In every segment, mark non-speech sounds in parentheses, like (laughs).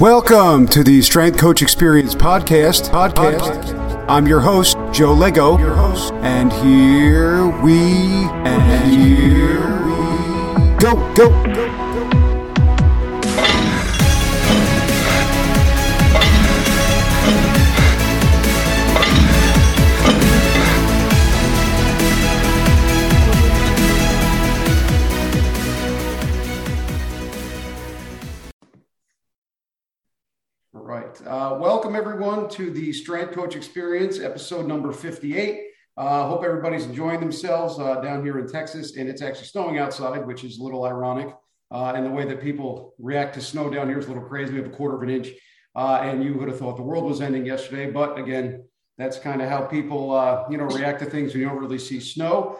Welcome to the Strength Coach Experience podcast. Podcast. I'm your host, Joe Lego. Your host. And here we and here we go go go. Uh, welcome everyone to the Strength Coach Experience, episode number 58. Uh, hope everybody's enjoying themselves uh, down here in Texas, and it's actually snowing outside, which is a little ironic. Uh, and the way that people react to snow down here is a little crazy. We have a quarter of an inch, uh, and you would have thought the world was ending yesterday, but again, that's kind of how people, uh, you know, react to things when you don't really see snow.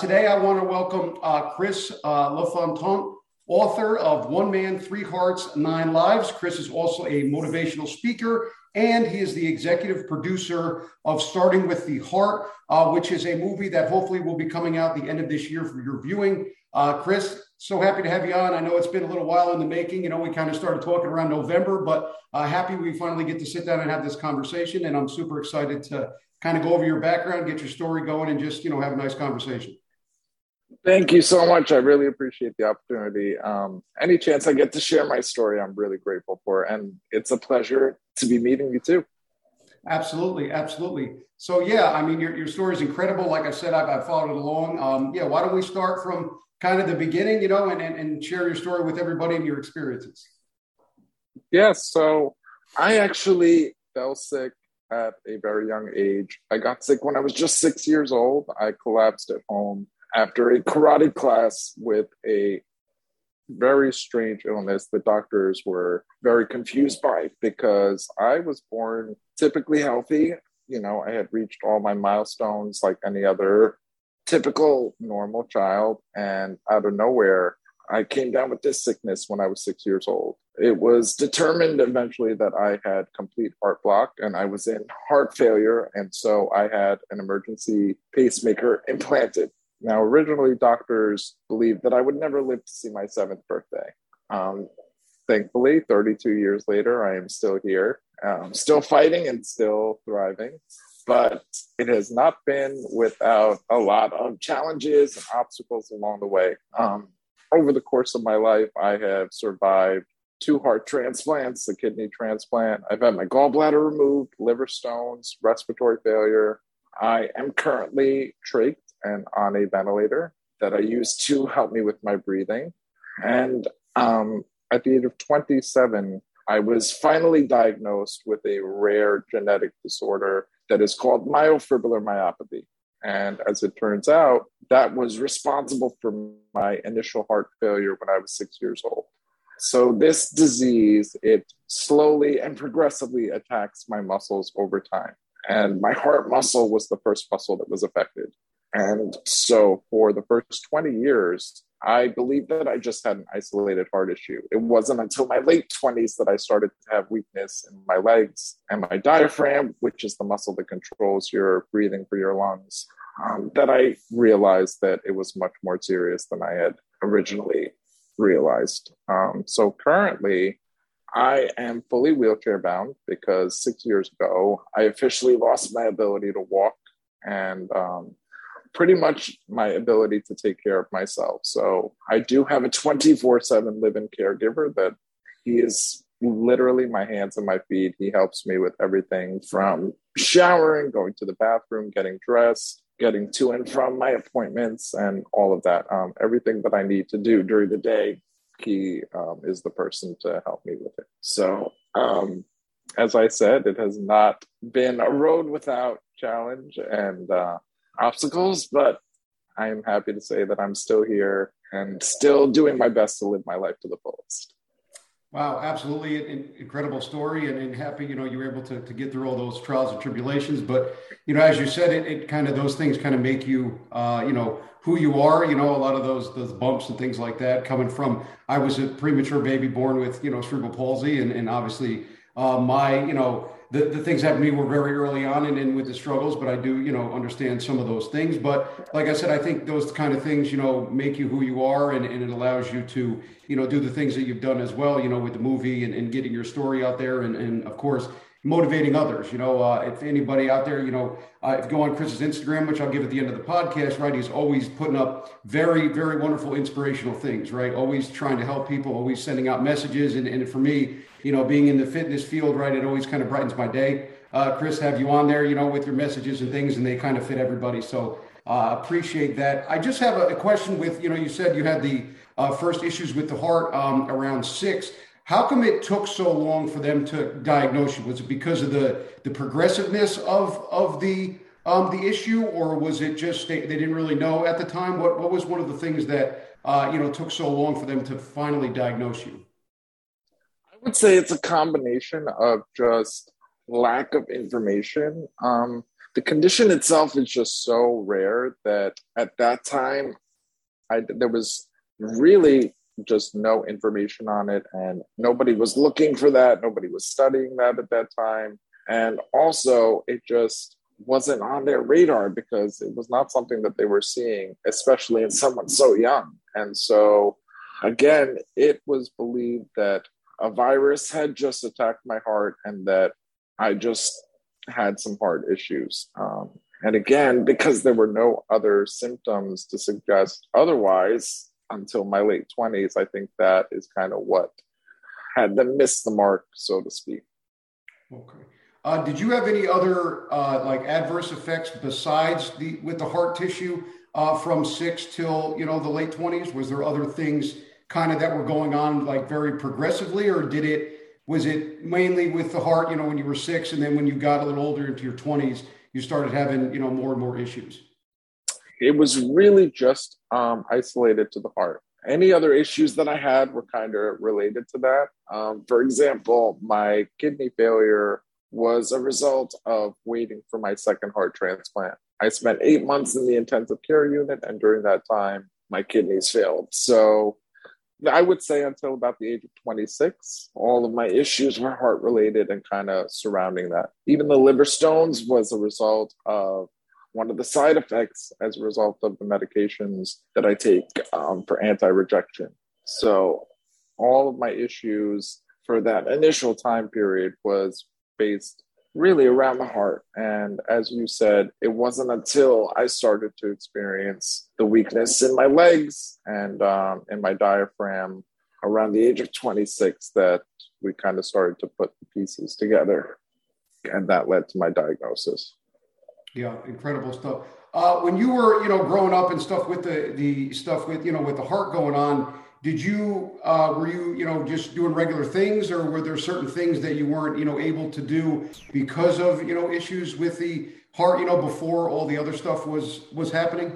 Today, I want to welcome Chris uh, LaFontant author of One Man, Three Hearts, Nine Lives. Chris is also a motivational speaker, and he is the executive producer of Starting with the Heart, uh, which is a movie that hopefully will be coming out the end of this year for your viewing. Uh, Chris, so happy to have you on. I know it's been a little while in the making. You know, we kind of started talking around November, but uh, happy we finally get to sit down and have this conversation. And I'm super excited to kind of go over your background, get your story going, and just, you know, have a nice conversation. Thank you so much. I really appreciate the opportunity. Um, any chance I get to share my story, I'm really grateful for. And it's a pleasure to be meeting you too. Absolutely. Absolutely. So, yeah, I mean, your, your story is incredible. Like I said, I've, I've followed it along. Um, yeah, why don't we start from kind of the beginning, you know, and, and, and share your story with everybody and your experiences? Yes. So, I actually fell sick at a very young age. I got sick when I was just six years old. I collapsed at home after a karate class with a very strange illness the doctors were very confused by because I was born typically healthy. You know, I had reached all my milestones like any other typical normal child. And out of nowhere, I came down with this sickness when I was six years old. It was determined eventually that I had complete heart block and I was in heart failure. And so I had an emergency pacemaker implanted. Now, originally, doctors believed that I would never live to see my seventh birthday. Um, thankfully, 32 years later, I am still here, um, still fighting and still thriving. But it has not been without a lot of challenges and obstacles along the way. Um, over the course of my life, I have survived two heart transplants, a kidney transplant. I've had my gallbladder removed, liver stones, respiratory failure. I am currently trached and on a ventilator that I use to help me with my breathing. And um, at the age of 27, I was finally diagnosed with a rare genetic disorder that is called myofibrillar myopathy. And as it turns out, that was responsible for my initial heart failure when I was six years old. So this disease, it slowly and progressively attacks my muscles over time. And my heart muscle was the first muscle that was affected. And so for the first 20 years, I believe that I just had an isolated heart issue. It wasn't until my late 20s that I started to have weakness in my legs and my diaphragm, which is the muscle that controls your breathing for your lungs, um, that I realized that it was much more serious than I had originally realized. Um, so currently, I am fully wheelchair bound because six years ago, I officially lost my ability to walk and um, pretty much my ability to take care of myself. So I do have a 24 7 live in caregiver that he is literally my hands and my feet. He helps me with everything from showering, going to the bathroom, getting dressed, getting to and from my appointments, and all of that. Um, everything that I need to do during the day, he um, is the person to help me with it. So, um, as I said, it has not been a road without challenge. And uh, obstacles, but I am happy to say that I'm still here and still doing my best to live my life to the fullest. Wow, absolutely an incredible story, and, and, happy you know you were able to, to get through all those trials and tribulations. But you know, as you said, it, it kind of those things kind of make you uh, you know who you are. You know, a lot of those those bumps and things like that coming from. I was a premature baby born with you know cerebral palsy, and, and obviously uh, my, you know, the, the things happened to me were very early on and, and with the struggles, but I do, you know, understand some of those things. But like I said, I think those kind of things, you know, make you who you are and, and it allows you to, you know, do the things that you've done as well, you know, with the movie and, and getting your story out there. And, and of course, motivating others. You know, uh, if anybody out there, you know, uh, if go on Chris's Instagram, which I'll give at the end of the podcast, right, he's always putting up very, very wonderful, inspirational things, right? Always trying to help people, always sending out messages. And, and for me, you know, being in the fitness field, right, it always kind of brightens my day. Uh, Chris, have you on there, you know, with your messages and things, and they kind of fit everybody. So uh, appreciate that. I just have a, a, question with, you know, you said you had the uh, first issues with the heart um, around six. How come it took so long for them to diagnose you? Was it because of the the progressiveness of of the um, the issue, or was it just they, they didn't really know at the time? What what was one of the things that uh, you know took so long for them to finally diagnose you? Would say it's a combination of just lack of information. Um, the condition itself is just so rare that at that time, I there was really just no information on it and nobody was looking for that. Nobody was studying that at that time. And also it just wasn't on their radar because it was not something that they were seeing especially in someone so young. And so again it was believed that a virus had just attacked my heart and that i just had some heart issues um, and again because there were no other symptoms to suggest otherwise until my late 20s, I think that is kind of what had them miss the mark, so to speak. Okay. Uh, did you have any other uh, like adverse effects besides the with the heart tissue uh, from six till you know the late 20s? Was there other things kind of that were going on like very progressively, or did it was it mainly with the heart? You know, when you were six, and then when you got a little older into your 20s, you started having you know more and more issues it was really just um, isolated to the heart. Any other issues that I had were kind of related to that. Um, for example, my kidney failure was a result of waiting for my second heart transplant. I spent eight months in the intensive care unit, and during that time, my kidneys failed. So I would say until about the age of 26, all of my issues were heart related and kind of surrounding that. Even the liver stones was a result of one of the side effects as a result of the medications that I take um, for anti rejection. So, all of my issues for that initial time period was based really around the heart. And as you said, it wasn't until I started to experience the weakness in my legs and um, in my diaphragm around the age of 26 that we kind of started to put the pieces together. And that led to my diagnosis. Yeah, incredible stuff. Uh, when you were, you know, growing up and stuff with the the stuff with, you know, with the heart going on, did you uh, were you, you know, just doing regular things, or were there certain things that you weren't, you know, able to do because of, you know, issues with the heart, you know, before all the other stuff was was happening?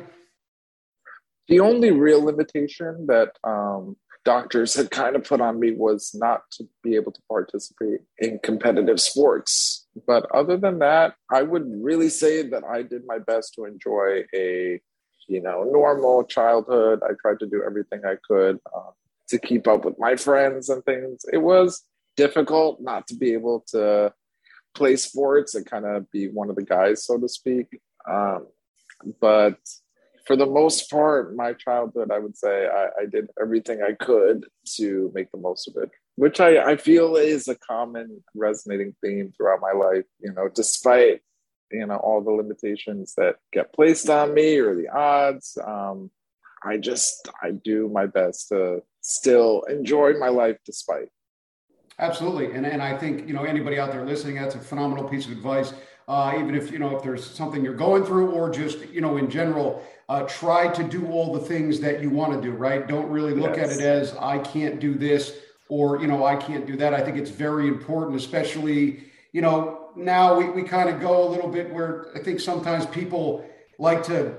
The only real limitation that um, doctors had kind of put on me was not to be able to participate in competitive sports. But other than that, I would really say that I did my best to enjoy a you know normal childhood. I tried to do everything I could uh, to keep up with my friends and things. It was difficult not to be able to play sports and kind of be one of the guys, so to speak. Um, but for the most part, my childhood, I would say I, I, did everything I could to make the most of it, which I, I feel is a common resonating theme throughout my life. You know, despite you know all the limitations that get placed on me or the odds, um, I just I do my best to still enjoy my life despite. Absolutely, and and I think you know anybody out there listening, that's a phenomenal piece of advice. Uh, even if you know if there's something you're going through, or just you know in general, uh, try to do all the things that you want to do, right? Don't really look yes. at it as I can't do this or, you know, I can't do that. I think it's very important, especially, you know, now we, we kind of go a little bit where I think sometimes people like to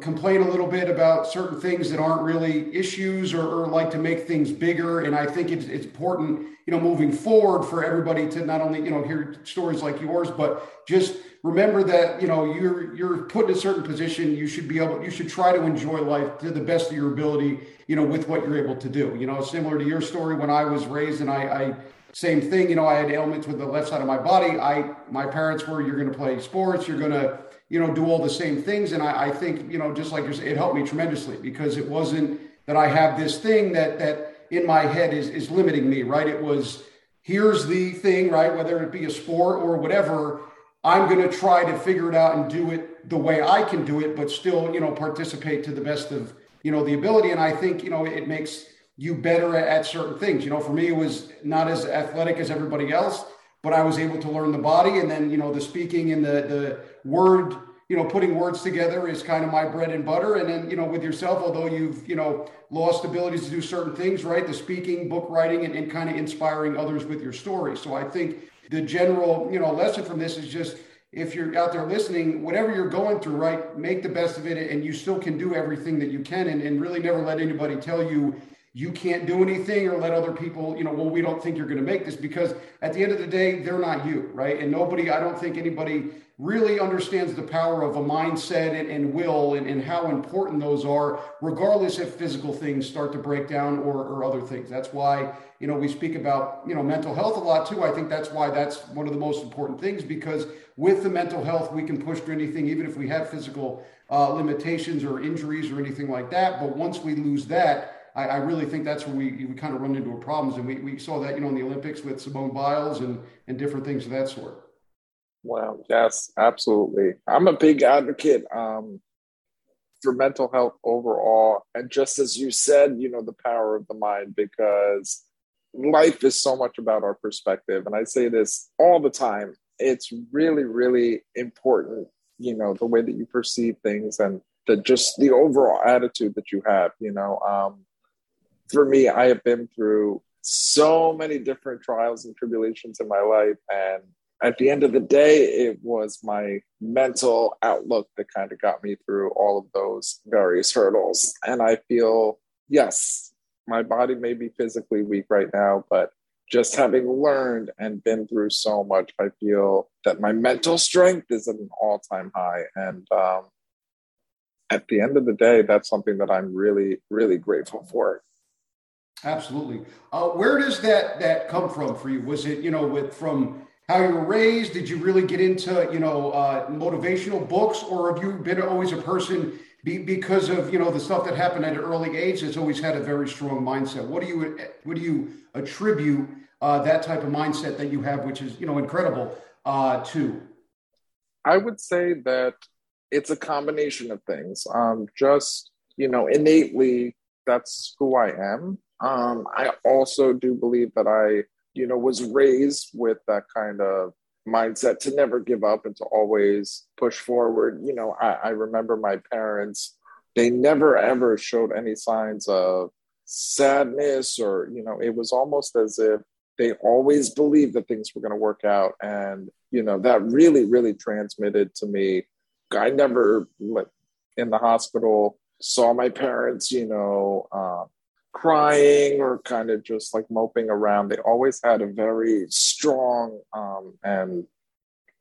complain a little bit about certain things that aren't really issues or, or like to make things bigger. And I think it's, it's important, you know, moving forward for everybody to not only, you know, hear stories like yours, but just remember that, you know, you're, you're put in a certain position. You should be able, you should try to enjoy life to the best of your ability, you know, with what you're able to do, you know, similar to your story when I was raised and I, I same thing, you know, I had ailments with the left side of my body. I, my parents were, you're going to play sports, you're going to, you know, do all the same things. And I, I think, you know, just like saying, it helped me tremendously because it wasn't that I have this thing that that in my head is is limiting me, right? It was here's the thing, right? Whether it be a sport or whatever, I'm going to try to figure it out and do it the way I can do it, but still, you know, participate to the best of you know the ability. And I think you know it makes you better at, at certain things. You know, for me, it was not as athletic as everybody else but I was able to learn the body. And then, you know, the speaking and the, the word, you know, putting words together is kind of my bread and butter. And then, you know, with yourself, although you've, you know, lost abilities to do certain things, right? The speaking, book writing, and, and kind of inspiring others with your story. So I think the general, you know, lesson from this is just, if you're out there listening, whatever you're going through, right, make the best of it and you still can do everything that you can and, and really never let anybody tell you you can't do anything or let other people, you know, well, we don't think you're going to make this because at the end of the day, they're not you, right? And nobody, I don't think anybody really understands the power of a mindset and, and will and, and, how important those are, regardless if physical things start to break down or, or other things. That's why, you know, we speak about, you know, mental health a lot too. I think that's why that's one of the most important things because with the mental health, we can push through anything, even if we have physical uh, limitations or injuries or anything like that. But once we lose that, I, I, really think that's where we, we kind of run into problems. And we, we saw that, you know, in the Olympics with Simone Biles and, and different things of that sort. Wow. Yes, absolutely. I'm a big advocate um, for mental health overall. And just as you said, you know, the power of the mind, because life is so much about our perspective. And I say this all the time. It's really, really important, you know, the way that you perceive things and the just the overall attitude that you have, you know. Um, for me, I have been through so many different trials and tribulations in my life. And at the end of the day, it was my mental outlook that kind of got me through all of those various hurdles. And I feel, yes, my body may be physically weak right now, but just having learned and been through so much, I feel that my mental strength is at an all time high. And um, at the end of the day, that's something that I'm really, really grateful for. Absolutely. Uh, where does that that come from for you? Was it you know with from how you were raised? Did you really get into you know uh, motivational books, or have you been always a person be, because of you know the stuff that happened at an early age? Has always had a very strong mindset. What do you what do you attribute uh, that type of mindset that you have, which is you know incredible, uh, to? I would say that it's a combination of things. Um, just you know innately that's who I am. Um, I also do believe that I, you know, was raised with that kind of mindset to never give up and to always push forward. You know, I, I remember my parents, they never ever showed any signs of sadness or, you know, it was almost as if they always believed that things were going to work out. And, you know, that really, really transmitted to me. I never, in the hospital, saw my parents, you know, uh, crying or kind of just like moping around. They always had a very strong um, and,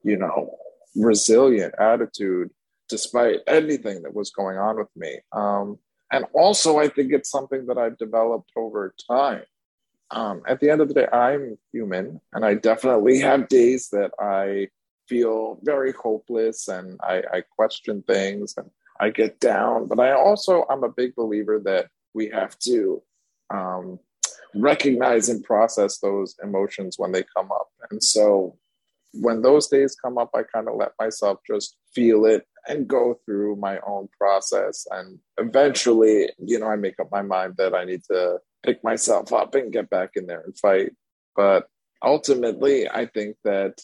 you know, resilient attitude despite anything that was going on with me. Um, and also, I think it's something that I've developed over time. Um, at the end of the day, I'm human, and I definitely have days that I feel very hopeless and I, I question things and I get down. But I also, I'm a big believer that we have to um, recognize and process those emotions when they come up. And so when those days come up, I kind of let myself just feel it and go through my own process. And eventually, you know, I make up my mind that I need to pick myself up and get back in there and fight. But ultimately, I think that,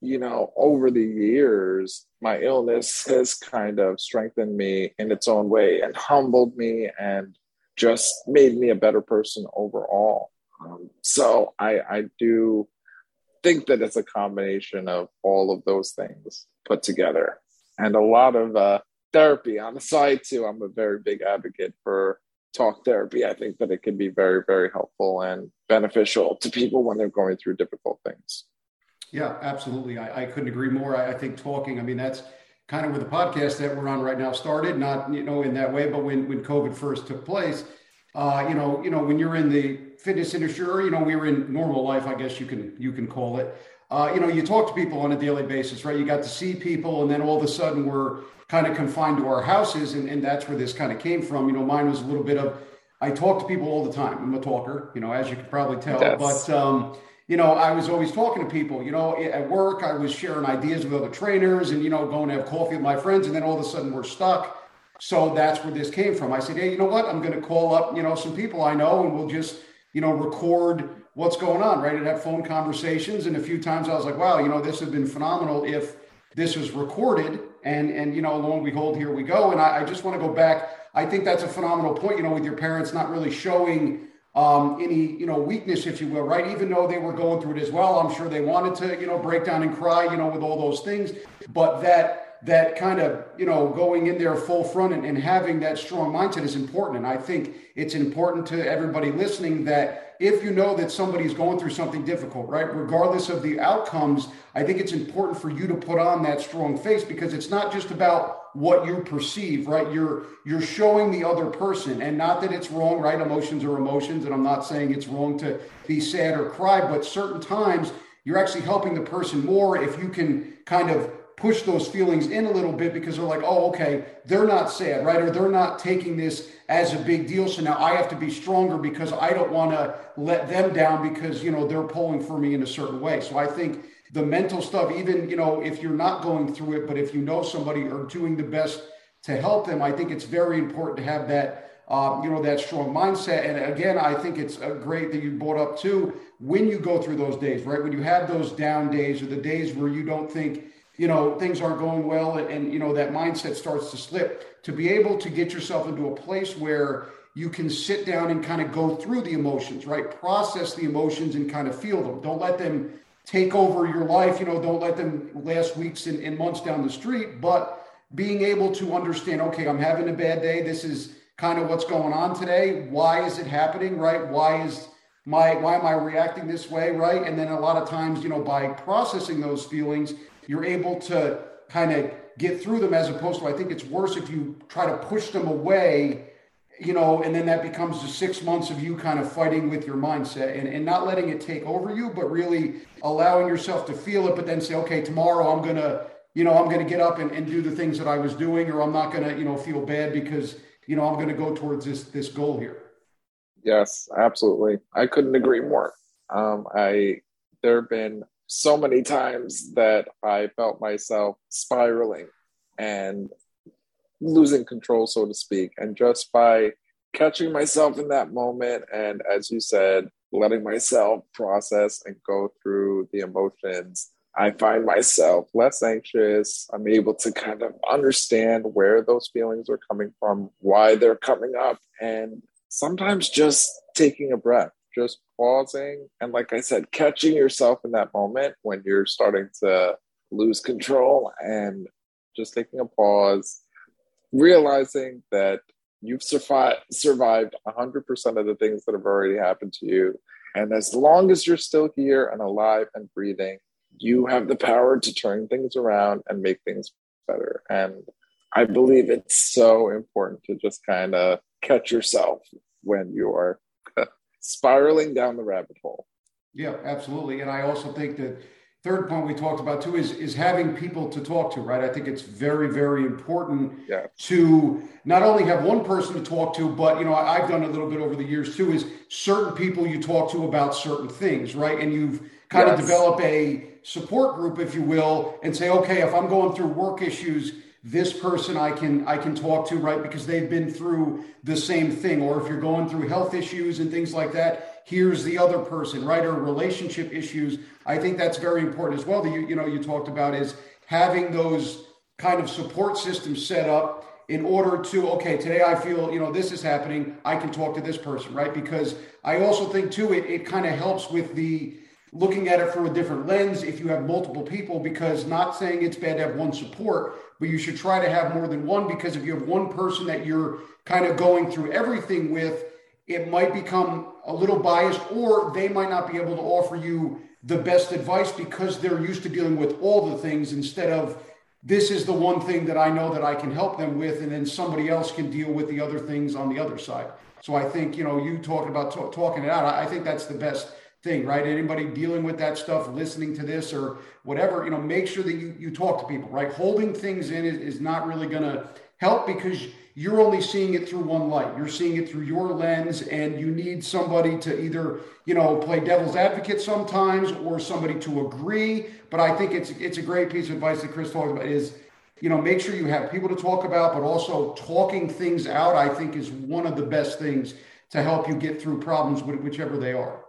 you know, over the years, my illness has kind of strengthened me in its own way and humbled me and just made me a better person overall. Um, so I, I do think that it's a combination of all of those things put together. And a lot of uh, therapy on the (laughs) side too. I'm a very big advocate for talk therapy. I think that it can be very, very helpful and beneficial to people when they're going through difficult things. Yeah, absolutely. I, I couldn't agree more. I, I, think talking, I mean, that's kind of with the podcast that we're on right now started, not, you know, in that way, but when, when COVID first took place, uh, you know, you know, when you're in the fitness industry or, you know, we were in normal life, I guess you can, you can call it, uh, you know, you talk to people on a daily basis, right? You got to see people and then all of a sudden we're kind of confined to our houses. And, and that's where this kind of came from. You know, mine was a little bit of, I talk to people all the time. I'm a talker, you know, as you can probably tell, yes. but, um, you know, I was always talking to people, you know, at work, I was sharing ideas with other trainers and, you know, going to have coffee with my friends. And then all of a sudden we're stuck. So that's where this came from. I said, Hey, you know what? I'm going to call up, you know, some people I know and we'll just, you know, record what's going on, right? And have phone conversations. And a few times I was like, wow, you know, this has been phenomenal if this was recorded. And, and, you know, lo and behold, here we go. And I, I just want to go back. I think that's a phenomenal point, you know, with your parents not really showing um, any you know weakness, if you will, right? Even though they were going through it as well, I'm sure they wanted to you know break down and cry, you know, with all those things. But that that kind of you know going in there full front and, and having that strong mindset is important. And I think it's important to everybody listening that if you know that somebody's going through something difficult, right, regardless of the outcomes, I think it's important for you to put on that strong face because it's not just about what you perceive right? You're you're showing the other person. And not that it's wrong right? Emotions are emotions. And i'm not saying it's wrong to be sad or cry but certain times you're actually helping the person more if you can kind of push those feelings in a little bit because they're like oh okay they're not sad right or they're not taking this as a big deal so now i have to be stronger because i don't want to let them down because you know they're pulling for me in a certain way so i think the mental stuff, even, you know, if you're not going through it, but if you know somebody or doing the best to help them, I think it's very important to have that, uh, you know, that strong mindset. And again, I think it's great that you brought up too, when you go through those days, right? When you have those down days or the days where you don't think, you know, things aren't going well and, and you know, that mindset starts to slip, to be able to get yourself into a place where you can sit down and kind of go through the emotions, right? Process the emotions and kind of feel them. Don't let them take over your life. You know, don't let them last weeks and, and months down the street, but being able to understand, okay, I'm having a bad day. This is kind of what's going on today. Why is it happening? Right? Why is my why am I reacting this way? Right? And then a lot of times, you know, by processing those feelings, you're able to kind of get through them as opposed to I think it's worse if you try to push them away you know, and then that becomes the six months of you kind of fighting with your mindset and, and not letting it take over you, but really allowing yourself to feel it, but then say, okay, tomorrow I'm to, you know, I'm to get up and, and do the things that I was doing, or I'm not to, you know, feel bad because, you know, I'm to go towards this, this goal here. Yes, absolutely. I couldn't agree more. Um, I, there have been so many times that I felt myself spiraling and losing control, so to speak. And just by catching myself in that moment, and as you said, letting myself process and go through the emotions, I find myself less anxious. I'm able to kind of understand where those feelings are coming from, why they're coming up, and sometimes just taking a breath, just pausing. And like I said, catching yourself in that moment when you're starting to lose control and just taking a pause realizing that you've survived survived 100% of the things that have already happened to you and as long as you're still here and alive and breathing you have the power to turn things around and make things better and i believe it's so important to just kind of catch yourself when you are spiraling down the rabbit hole yeah absolutely and i also think that third point we talked about too is is having people to talk to right i think it's very very important yeah. to not only have one person to talk to but you know i've done a little bit over the years too is certain people you talk to about certain things right and you've kind yes. of develop a support group if you will and say okay if i'm going through work issues this person I can I can talk to right? Because they've been through the same thing. Or if you're going through health issues and things like that here's the other person right? Or relationship issues. I think that's very important as well that you you know you talked about is having those kind of support systems set up in order to okay today I feel you know this is happening. I can talk to this person right? Because I also think too it, it kind of helps with the looking at it through a different lens if you have multiple people, because not saying it's bad to have one support, but you should try to have more than one because if you have one person that you're kind of going through everything with, it might become a little biased or they might not be able to offer you the best advice because they're used to dealing with all the things instead of this is the one thing that I know that I can help them with, and then somebody else can deal with the other things on the other side. So I think you know you talking about t- talking it out. I think that's the best thing, right? Anybody dealing with that stuff, listening to this or whatever, you know, make sure that you you talk to people, right? Holding things in is, is not really going to help because you're only seeing it through one light. You're seeing it through your lens, and you need somebody to either, you know, play devil's advocate sometimes or somebody to agree. But I think it's it's a great piece of advice that Chris talked about is, you know, make sure you have people to talk about, but also talking things out. I think is one of the best things to help you get through problems, whichever they are.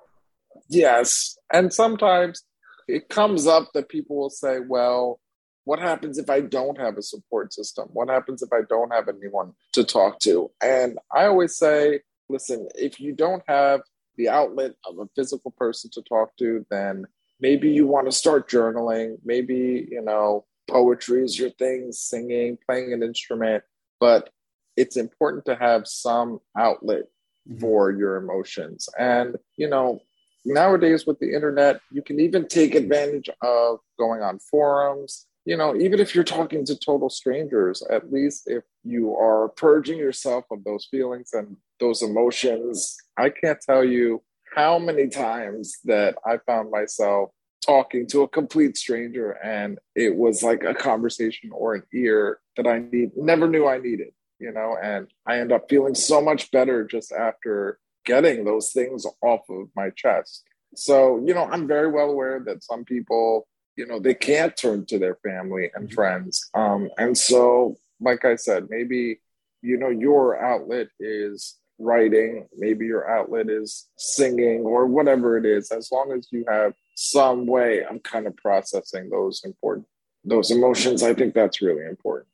Yes, and sometimes it comes up that people will say, "Well." what happens if I don't have a support system? What happens if I don't have anyone to talk to? And I always say, listen, if you don't have the outlet of a physical person to talk to, then maybe you want to start journaling. Maybe, you know, poetry is your thing, singing, playing an instrument. But it's important to have some outlet mm-hmm. for your emotions. And, you know, nowadays with the internet, you can even take advantage of going on forums. You know, even if you're talking to total strangers, at least if you are purging yourself of those feelings and those emotions, I can't tell you how many times that I found myself talking to a complete stranger and it was like a conversation or an ear that I need never knew I needed, you know, and I end up feeling so much better just after getting those things off of my chest. So, you know, I'm very well aware that some people you know they can't turn to their family and mm-hmm. friends. Um, and so like i said maybe you know your outlet is writing maybe your outlet is singing or whatever it is. As long as you have some way of kind of processing those important those emotions i think that's really important.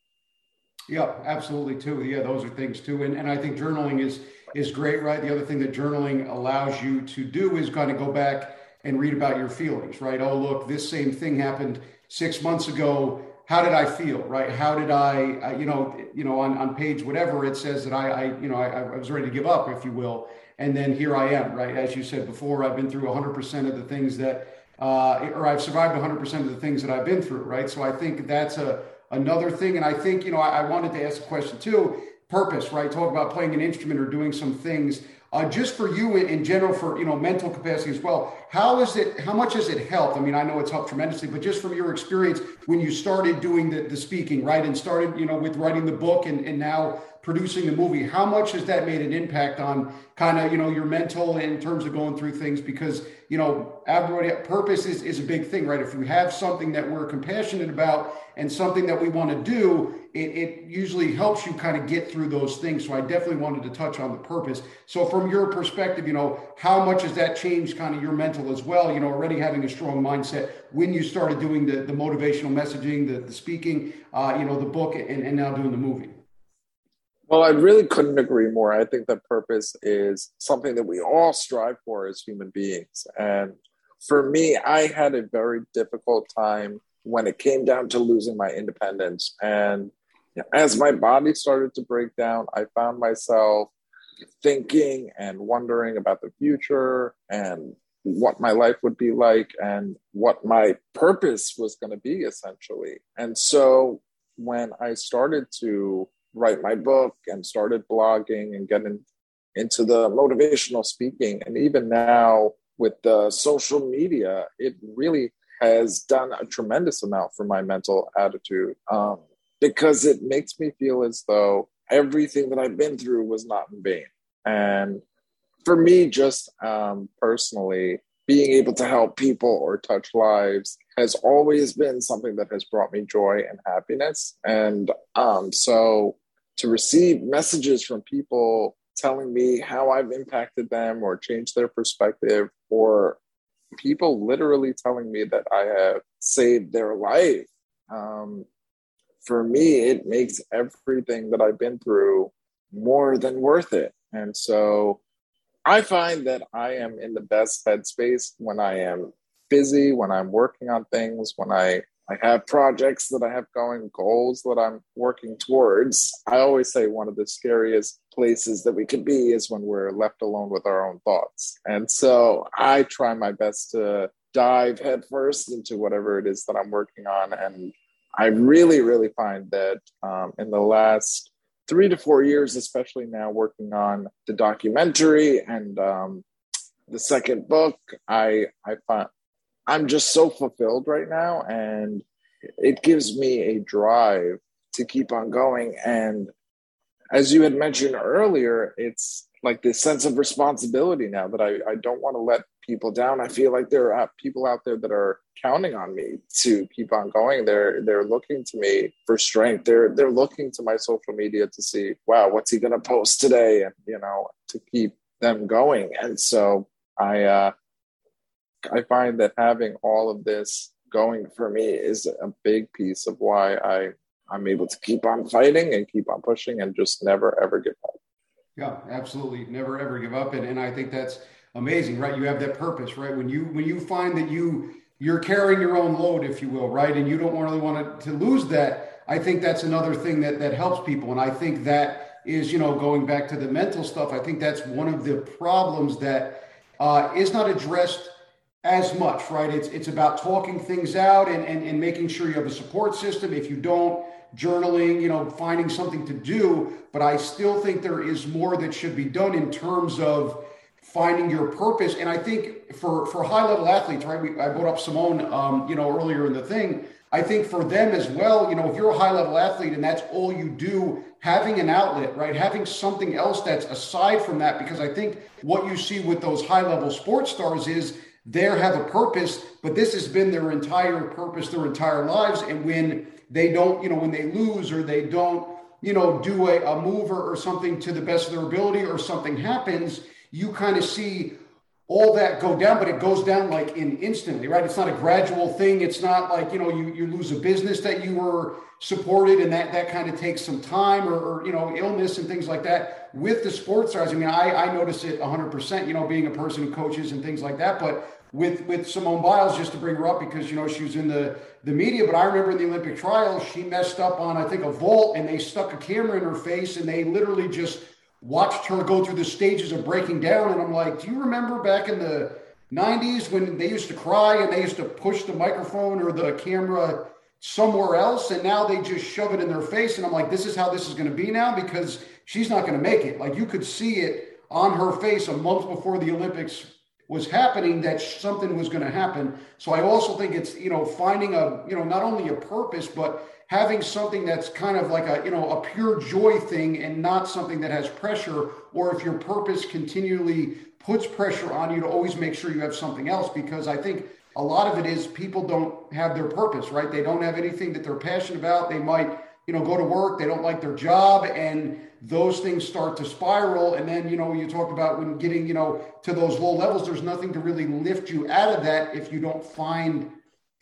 Yeah absolutely too. Yeah those are things too. And, and i think journaling is is great right the other thing that journaling allows you to do is kind of go back and read about your feelings, right? Oh, look, this same thing happened six months ago. How did I feel, right? How did I, you know, you know, on, on page whatever it says that I, I you know, I, I was ready to give up, if you will, and then here I am, right? As you said before, I've been through 100% of the things that, uh, or I've survived 100% of the things that I've been through, right? So I think that's a another thing, and I think you know, I, I wanted to ask a question too. Purpose, right? Talk about playing an instrument or doing some things uh, just for you in, in, general, for you know mental capacity as well, how is it? How much has it helped? I mean, I know it's helped tremendously, but just from your experience when you started doing the, the speaking, right, and started you know with writing the book and, and now producing the movie, how much has that made an impact on kind of you know your mental in terms of going through things? Because you know, everybody purpose is is a big thing, right? If we have something that we're compassionate about and something that we want to do, it, it usually helps you kind of get through those things. So I definitely wanted to touch on the purpose. So from your perspective, you know, how much has that changed kind of your mental as well? You know, already having a strong mindset when you started doing the, the motivational messaging, the, the speaking, uh, you know, the book and, and now doing the movie. Well, I really couldn't agree more. I think that purpose is something that we all strive for as human beings. And for me, I had a very difficult time when it came down to losing my independence. And as my body started to break down, I found myself thinking and wondering about the future and what my life would be like and what my purpose was going to be essentially. And so when I started to write my book and started blogging and getting into the motivational speaking, and even now with the social media, it really has done a tremendous amount for my mental attitude. Um, because it makes me feel as though everything that I've been through was not in vain. And for me, just um, personally, being able to help people or touch lives has always been something that has brought me joy and happiness. And um, so to receive messages from people telling me how I've impacted them or changed their perspective, or people literally telling me that I have saved their life um, for me, it makes everything that I've been through more than worth it. And so I find that I am in the best headspace when I am busy, when I'm working on things, when I I have projects that I have going, goals that I'm working towards. I always say one of the scariest places that we can be is when we're left alone with our own thoughts. And so I try my best to dive headfirst into whatever it is that I'm working on. And I really, really find that um, in the last three to four years, especially now working on the documentary and um, the second book, I I find I'm just so fulfilled right now, and it gives me a drive to keep on going. And as you had mentioned earlier, it's like this sense of responsibility now that I, I don't want to let people down. I feel like there are people out there that are counting on me to keep on going. They're they're looking to me for strength. They're they're looking to my social media to see, wow, what's he gonna post today? And you know, to keep them going. And so I uh I find that having all of this going for me is a big piece of why I I'm able to keep on fighting and keep on pushing and just never ever give up. Yeah, absolutely. Never ever give up. And and I think that's amazing, right? You have that purpose, right? When you when you find that you you're carrying your own load, if you will, right? And you don't really want to, to lose that. I think that's another thing that that helps people. And I think that is, you know, going back to the mental stuff. I think that's one of the problems that uh, is not addressed as much, right? It's it's about talking things out and, and and making sure you have a support system. If you don't, journaling, you know, finding something to do. But I still think there is more that should be done in terms of finding your purpose. And I think for for high level athletes, right? We, I brought up Simone, um, you know, earlier in the thing. I think for them as well, you know, if you're a high level athlete and that's all you do, having an outlet, right? Having something else that's aside from that, because I think what you see with those high level sports stars is they have a purpose, but this has been their entire purpose, their entire lives. And when they don't, you know, when they lose or they don't, you know, do a, a mover or something to the best of their ability or something happens, you kind of see all that go down, but it goes down like in instantly, right? It's not a gradual thing. It's not like, you know, you, you lose a business that you were supported and that, that kind of takes some time or, or, you know, illness and things like that with the sports stars. I mean, I, I notice it hundred percent, you know, being a person who coaches and things like that, but with with Simone Biles just to bring her up because you know she was in the the media. But I remember in the Olympic trials, she messed up on I think a vault, and they stuck a camera in her face, and they literally just watched her go through the stages of breaking down. And I'm like, do you remember back in the 90s when they used to cry and they used to push the microphone or the camera somewhere else, and now they just shove it in their face. And I'm like, this is how this is going to be now because she's not going to make it. Like you could see it on her face a month before the Olympics was happening that something was going to happen. So I also think it's, you know, finding a, you know, not only a purpose, but having something that's kind of like a, you know, a pure joy thing and not something that has pressure. Or if your purpose continually puts pressure on you to always make sure you have something else, because I think a lot of it is people don't have their purpose, right? They don't have anything that they're passionate about. They might, you know, go to work, they don't like their job, and those things start to spiral. And then, you know, you talk about when getting, you know, to those low levels, there's nothing to really lift you out of that if you don't find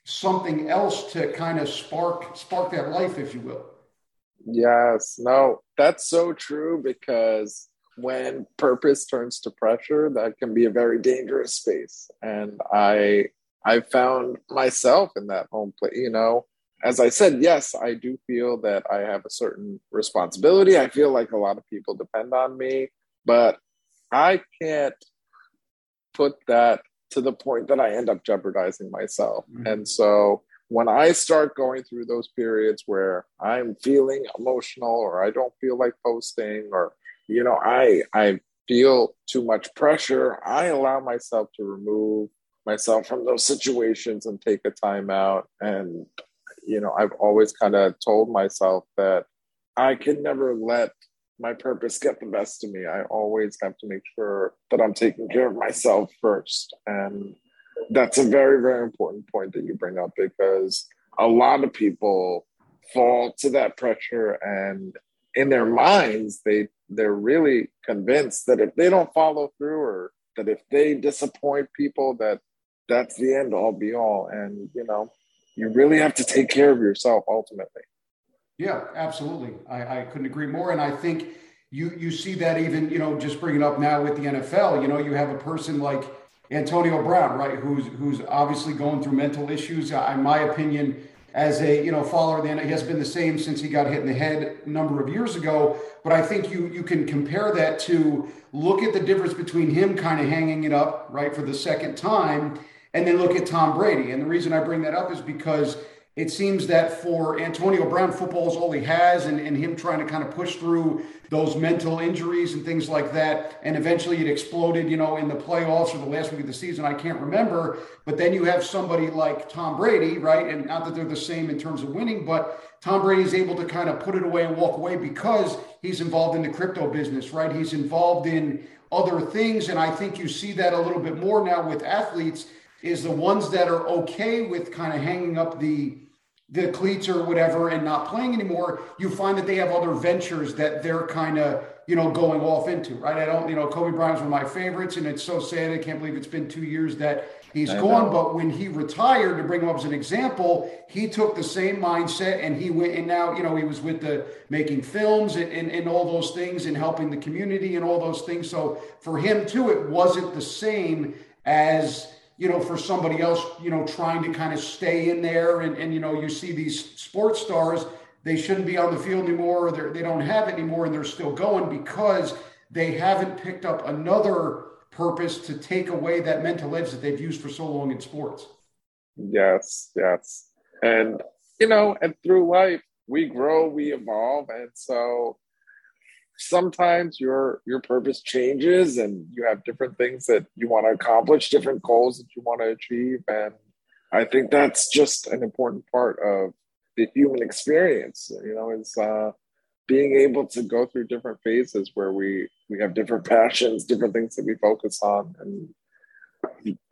something else to kind of spark spark that life, if you will. Yes, no, that's so true because when purpose turns to pressure, that can be a very dangerous space. And I I found myself in that home place, you know, as I said, yes, I do feel that I have a certain responsibility. I feel like a lot of people depend on me, but I can't put that to the point that I end up jeopardizing myself. Mm-hmm. And so when I start going through those periods where I'm feeling emotional or I don't feel like posting or you know I I feel too much pressure, I allow myself to remove myself from those situations and take a time out and you know, I've always kind of told myself that I can never let my purpose get the best of me. I always have to make sure that I'm taking care of myself first. And that's a very, very important point that you bring up because a lot of people fall to that pressure and in their minds they they're really convinced that if they don't follow through or that if they disappoint people that that's the end all be all and you know you really have to take care of yourself ultimately. Yeah, absolutely. I, I couldn't agree more. And I think you you see that even you know just bringing up now with the NFL. You know, you have a person like Antonio Brown, right? Who's who's obviously going through mental issues. In my opinion, as a you know follower, then he has been the same since he got hit in the head a number of years ago. But I think you you can compare that to look at the difference between him kind of hanging it up right for the second time, and then look at Tom Brady. And the reason I bring that up is because it seems that for Antonio Brown, football is all he has, and, and him trying to kind of push through those mental injuries and things like that. And eventually it exploded, you know, in the playoffs or the last week of the season. I can't remember. But then you have somebody like Tom Brady, right? And not that they're the same in terms of winning, but Tom Brady is able to kind of put it away and walk away because he's involved in the crypto business, right? He's involved in other things. And I think you see that a little bit more now with athletes is the ones that are okay with kind of hanging up the the cleats or whatever and not playing anymore, you find that they have other ventures that they're kind of, you know, going off into, right? I don't, you know, Kobe Bryant's one of my favorites, and it's so sad. I can't believe it's been two years that he's I gone. Know. But when he retired, to bring him up as an example, he took the same mindset and he went, and now, you know, he was with the making films and, and, and all those things and helping the community and all those things. So for him, too, it wasn't the same as, you know, for somebody else, you know, trying to kind of stay in there. And, and you know, you see these sports stars, they shouldn't be on the field anymore, or they don't have it anymore, and they're still going because they haven't picked up another purpose to take away that mental edge that they've used for so long in sports. Yes, yes. And, you know, and through life, we grow, we evolve. And so sometimes your your purpose changes and you have different things that you want to accomplish different goals that you want to achieve. And i think that's just an important part of the human experience you know is uh, being able to go through different phases where we we have different passions different things that we focus on. And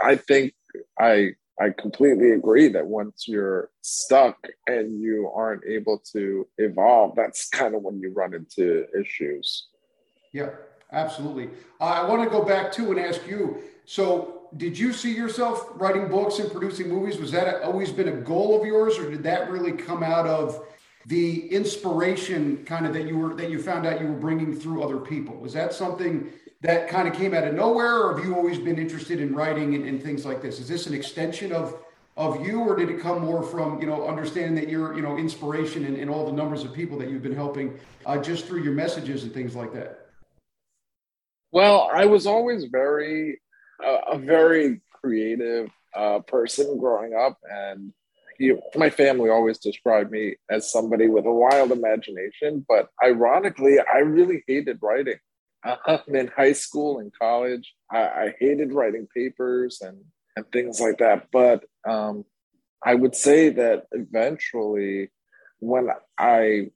i think i I completely agree that once you're stuck and you aren't able to evolve, that's kind of when you run into issues. Yeah, absolutely. Uh, I want to go back to and ask you. So, did you see yourself writing books and producing movies? Was that always been a goal of yours, or did that really come out of the inspiration kind of that you were that you found out you were bringing through other people? Was that something that kind of came out of nowhere, or have you always been interested in writing and, and, things like this? Is this an extension of of you, or did it come more from you know understanding that you're you know inspiration and, and all the numbers of people that you've been helping uh, just through your messages and things like that? Well, I was always very uh, a very creative uh, person growing up, and you, my family always described me as somebody with a wild imagination. But ironically, I really hated writing uh, in high school and college. I, I, hated writing papers and, and things like that. But um, I would say that eventually, when I,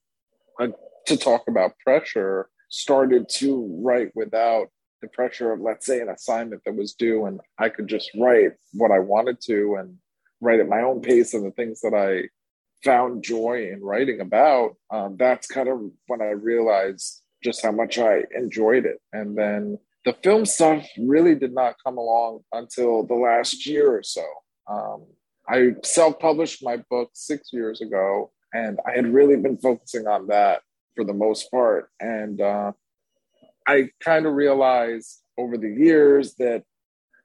uh, to talk about pressure, started to write without the pressure of, let's say, an assignment that was due, and I could just write what I wanted to and write at my own pace and the things that I found joy in writing about. Um, that's kind of when I realized just how much I enjoyed it. And then the film stuff really did not come along until the last year or so. Um, I self published my book six years ago, and I had really been focusing on that for the most part. And uh, I kind of realized over the years that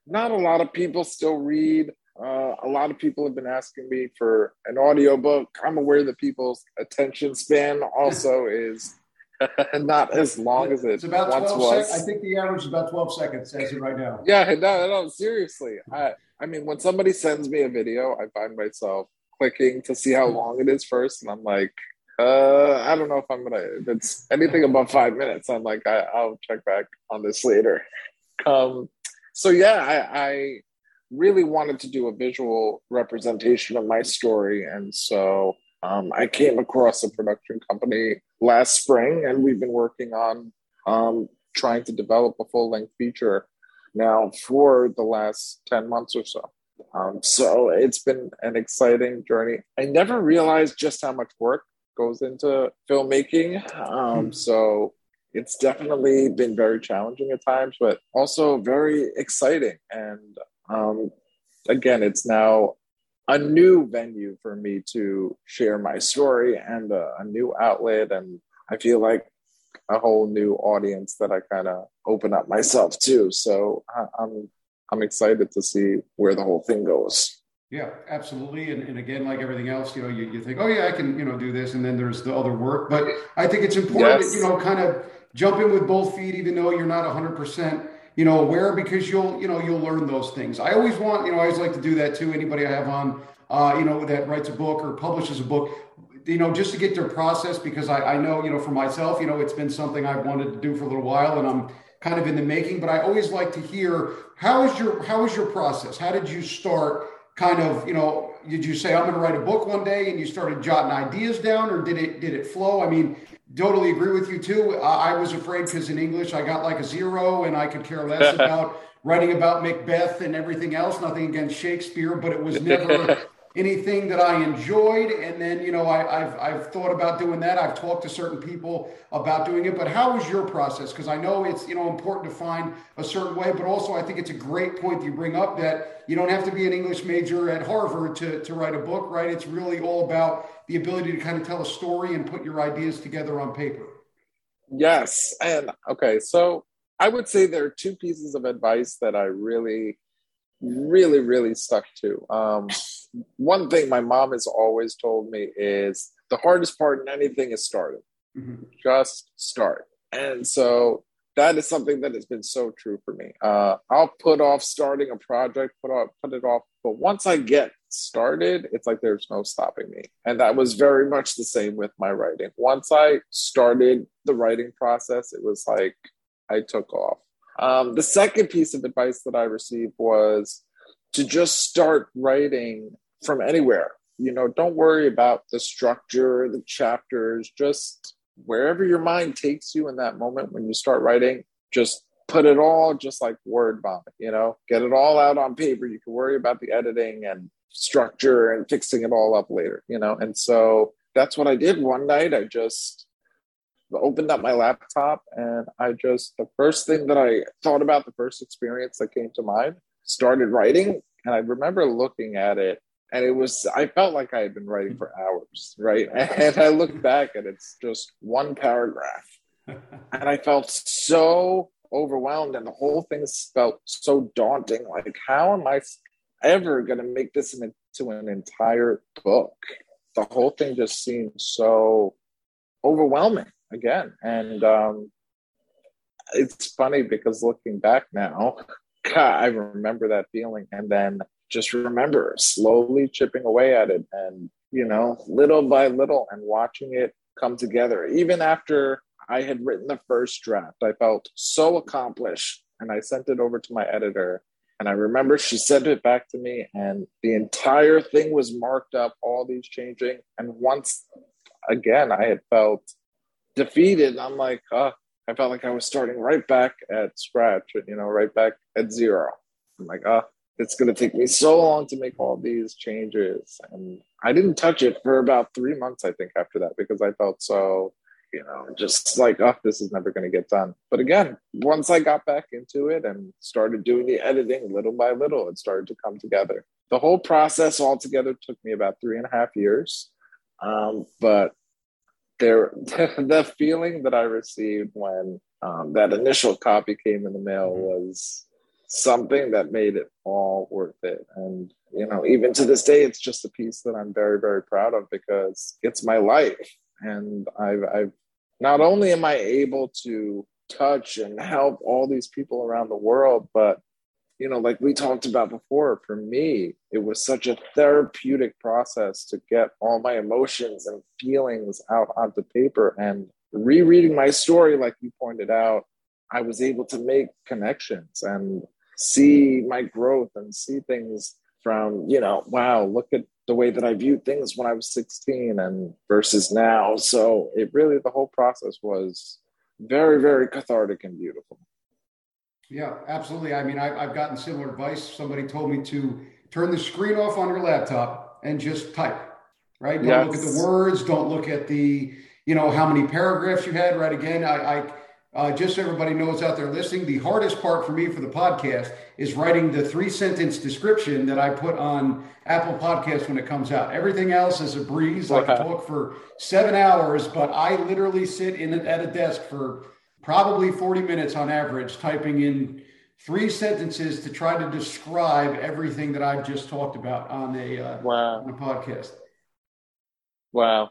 not a lot of people still read. Uh, a lot of people have been asking me for an audiobook. I'm aware that people's attention span also (laughs) is (laughs) not as long as it it's about once 12 was. Sec- I think the average is about 12 seconds as it right now. Yeah, no, no, seriously. I, I mean, when somebody sends me a video, I find myself clicking to see how long it is first, and I'm like, uh, I don't know if I'm gonna. If it's anything above five minutes, I'm like, I, will check back on this later. Um, so yeah, I, I really wanted to do a visual representation of my story, and so um, I came across a production company last spring, and we've been working on um, trying to develop a full length feature now for the last 10 months or so. Um, so it's been an exciting journey. I never realized just how much work goes into filmmaking. Um, hmm. so it's definitely been very challenging at times, but also very exciting. And um, again, it's now a new venue for me to share my story and a, a new outlet and i feel like a whole new audience that i kind of open up myself to so I, i'm I'm excited to see where the whole thing goes. Yeah, absolutely. And, and again, like everything else, you know, you, you think, oh yeah, I can, you know, do this. And then there's the other work. But I think it's important yes. that, you know, kind of jump in with both feet, even though you're not hundred percent, you know, aware because you'll, you know, you'll learn those things. I always want, you know, I always like to do that too. Anybody I have on, uh, you know, that writes a book or publishes a book, you know, just to get their process because I, I know, you know, for myself, you know, it's been something I've wanted to do for a little while and I'm kind of in the making, but I always like to hear how is your, how is your process? How did you start? kind of you know did you say i'm going to write a book one day and you started jotting ideas down or did it did it flow i mean totally agree with you too i, I was afraid because in english i got like a zero and i could care less (laughs) about writing about macbeth and everything else nothing against shakespeare but it was (laughs) never anything that I enjoyed. And then, you know, I, have I've thought about doing that. I've talked to certain people about doing it. But how was your process? Because I know it's, you know, important to find a certain way, but also I think it's a great point that you bring up that you don't have to be an English major at Harvard to, to write a book, right? It's really all about the ability to kind of tell a story and put your ideas together on paper. Yes. And okay, so I would say there are two pieces of advice that I really really, really stuck to. Um, one thing my mom has always told me is the hardest part in anything is starting. Mm-hmm. Just start. And so that is something that has been so true for me. Uh, I'll put off starting a project, put off, put it off, but once I get started, it's like there's no stopping me. And that was very much the same with my writing. Once I started the writing process, it was like I took off. Um, the second piece of advice that I received was to just start writing from anywhere. You know, don't worry about the structure, the chapters, just wherever your mind takes you in that moment when you start writing, just put it all just like word vomit, you know, get it all out on paper. You can worry about the editing and structure and fixing it all up later, you know. And so that's what I did one night. I just opened up my laptop and I just, the first thing that I thought about, the first experience that came to mind, started writing. And I remember looking at it and it was, I felt like I had been writing for hours, right? (laughs) And I look back and it's just one paragraph. (laughs) And I felt so overwhelmed and the whole thing felt so daunting. Like, how am I ever going to make this into an entire book? The whole thing just seemed so overwhelming again. And um, it's funny because looking back now, God, (laughs) I remember that feeling. And then just remember slowly chipping away at it and, you know, little by little and watching it come together. Even after I had written the first draft, I felt so accomplished. And I sent it over to my editor. And I remember she sent it back to me, and the entire thing was marked up, all these changing. And once again, I had felt defeated. I'm like, oh, I felt like I was starting right back at scratch, you know, right back at zero. I'm like, oh, it's going to take me so long to make all these changes. And I didn't touch it for about three months, I think, after that, because I felt so, you know, just like, oh, this is never going to get done. But again, once I got back into it and started doing the editing little by little, it started to come together. The whole process altogether took me about three and a half years. Um, but there (laughs) the feeling that I received when um, that initial copy came in the mail mm-hmm. was something that made it all worth it. And you know, even to this day, it's just a piece that I'm very, very proud of because it's my life, and I've, I've not only am I able to touch and help all these people around the world, but you know, like we talked about before, for me, it was such a therapeutic process to get all my emotions and feelings out onto paper. And rereading my story, like you pointed out, I was able to make connections and see my growth and see things from, you know, wow, look at the way that I viewed things when I was 16 and versus now. So it really, the whole process was very, very cathartic and beautiful. Yeah, absolutely. I mean, I, have gotten similar advice. Somebody told me to turn the screen off on your laptop and just type, right? Don't yes. look at the words. Don't look at the, you know, how many paragraphs you had, right? Again, I, I uh, just so everybody knows out there listening, the hardest part for me for the podcast is writing the three sentence description that I put on Apple Podcast when it comes out. Everything else is a breeze. I can talk for seven hours, but I literally sit in at a desk for probably 40 minutes on average typing in three sentences to try to describe everything that I've just talked about on a uh, wow. on a podcast. Wow.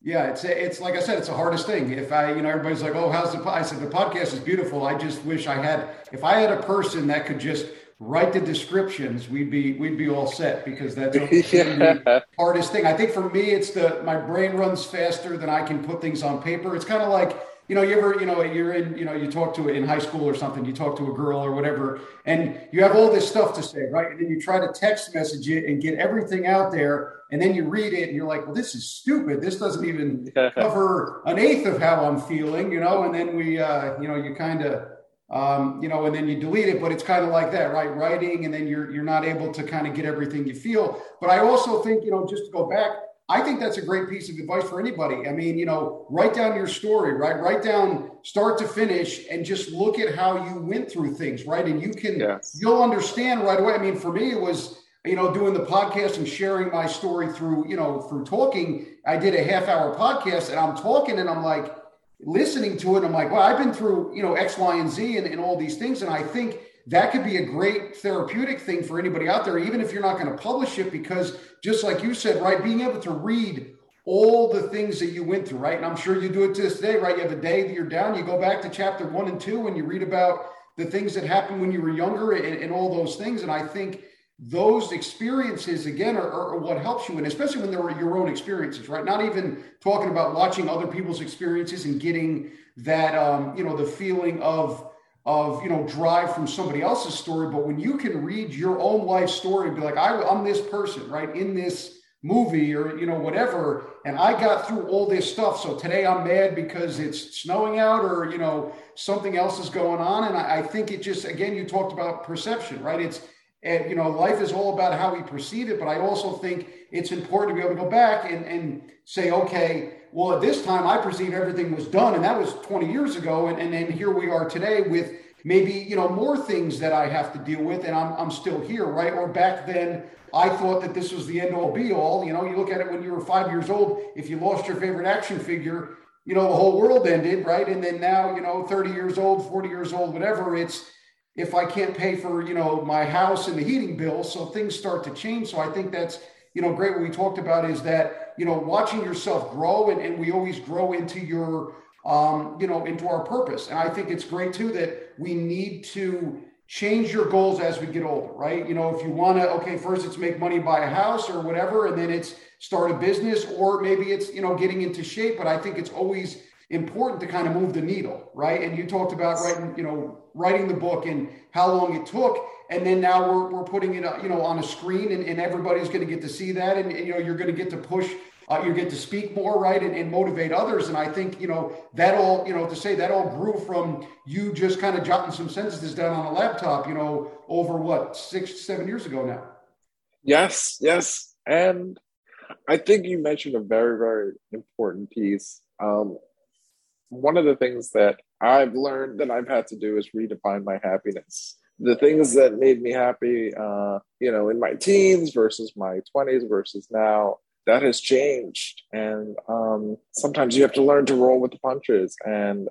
Yeah, it's it's like I said, it's the hardest thing. If I, you know, everybody's like, "Oh, how's the?" I said, "The podcast is beautiful." I just wish I had. If I had a person that could just write the descriptions, we'd be we'd be all set because that's (laughs) yeah. the hardest thing. I think for me, it's the my brain runs faster than I can put things on paper. It's kind of like you know, you ever, you know, you're in, you know, you talk to in high school or something, you talk to a girl or whatever, and you have all this stuff to say, right? And then you try to text message it and get everything out there, and then you read it and you're like, well, this is stupid. This doesn't even (laughs) cover an eighth of how I'm feeling, you know. And then we, uh, you know, you kind of, um, you know, and then you delete it. But it's kind of like that, right? Writing, and then you're you're not able to kind of get everything you feel. But I also think, you know, just to go back I think that's a great piece of advice for anybody. I mean, you know, write down your story, right? Write down start to finish and just look at how you went through things, right? And you can, yes. you'll understand right away. I mean, for me, it was, you know, doing the podcast and sharing my story through, you know, through talking. I did a half hour podcast and I'm talking and I'm like listening to it. I'm like, well, I've been through, you know, X, Y, and Z and, and all these things. And I think that could be a great therapeutic thing for anybody out there, even if you're not going to publish it, because just like you said, right, being able to read all the things that you went through, right? And I'm sure you do it to this day, right? You have a day that you're down, you go back to chapter one and two, and you read about the things that happened when you were younger and, and all those things. And I think those experiences again are, are, what helps you and especially when they're your own experiences right not even talking about watching other people's experiences and getting that um, you know the feeling of of you know drive from somebody else's story but when you can read your own life story and be like I, i'm this person right in this movie or you know whatever and i got through all this stuff so today i'm mad because it's snowing out or you know something else is going on and i, I think it just again you talked about perception right? It's and you know life is all about how we perceive it but i also think it's important to be able to go back and, and say okay well, at this time, I perceive everything was done, and that was 20 years ago. And, and then here we are today with maybe you know more things that I have to deal with, and I'm I'm still here, right? Or back then, I thought that this was the end all be all. You know, you look at it when you were five years old. If you lost your favorite action figure, you know the whole world ended, right? And then now, you know, 30 years old, 40 years old, whatever. It's if I can't pay for you know my house and the heating bill, so things start to change. So I think that's you know great. What we talked about is that you know, watching yourself grow, and, and we always grow into your, um, you know, into our purpose. And I think it's great too that we need to change your goals as we get older, right? You know, if you want to, okay, first it's make money, buy a house or whatever, and then it's start a business, or maybe it's, you know, getting into shape. But I think it's always important to kind of move the needle, right? And you talked about writing, you know, writing the book and how long it took and then now we're, we're putting it uh, you know on a screen and, and everybody's going to get to see that. And, and, you know you're going to get to push uh, you get to speak more right and, and, motivate others. And i think you know that all you know to say that all grew from you just kind of jotting some sentences down on a laptop you know over what six seven years ago now. Yes yes. And i think you mentioned a very very important piece. Um, one of the things that i've learned that i've had to do is redefine my happiness the things that made me happy, uh, you know, in my teens versus my 20s versus now, that has changed. And um, sometimes you have to learn to roll with the punches. And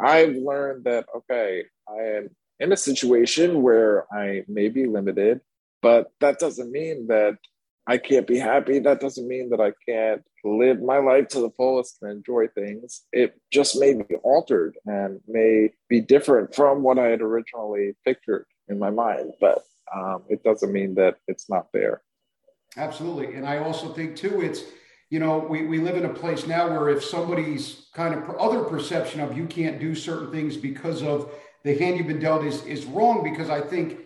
I've learned that, okay, I am in a situation where I may be limited, but that doesn't mean that I can't be happy. That doesn't mean that I can't live my life to the fullest and enjoy things. It just may be altered and may be different from what I had originally pictured in my mind, but um, it doesn't mean that it's not there. Absolutely. And I also think, too, it's, you know, we, we live in a place now where if somebody's kind of other perception of you can't do certain things because of the hand you've been dealt is, is wrong, because I think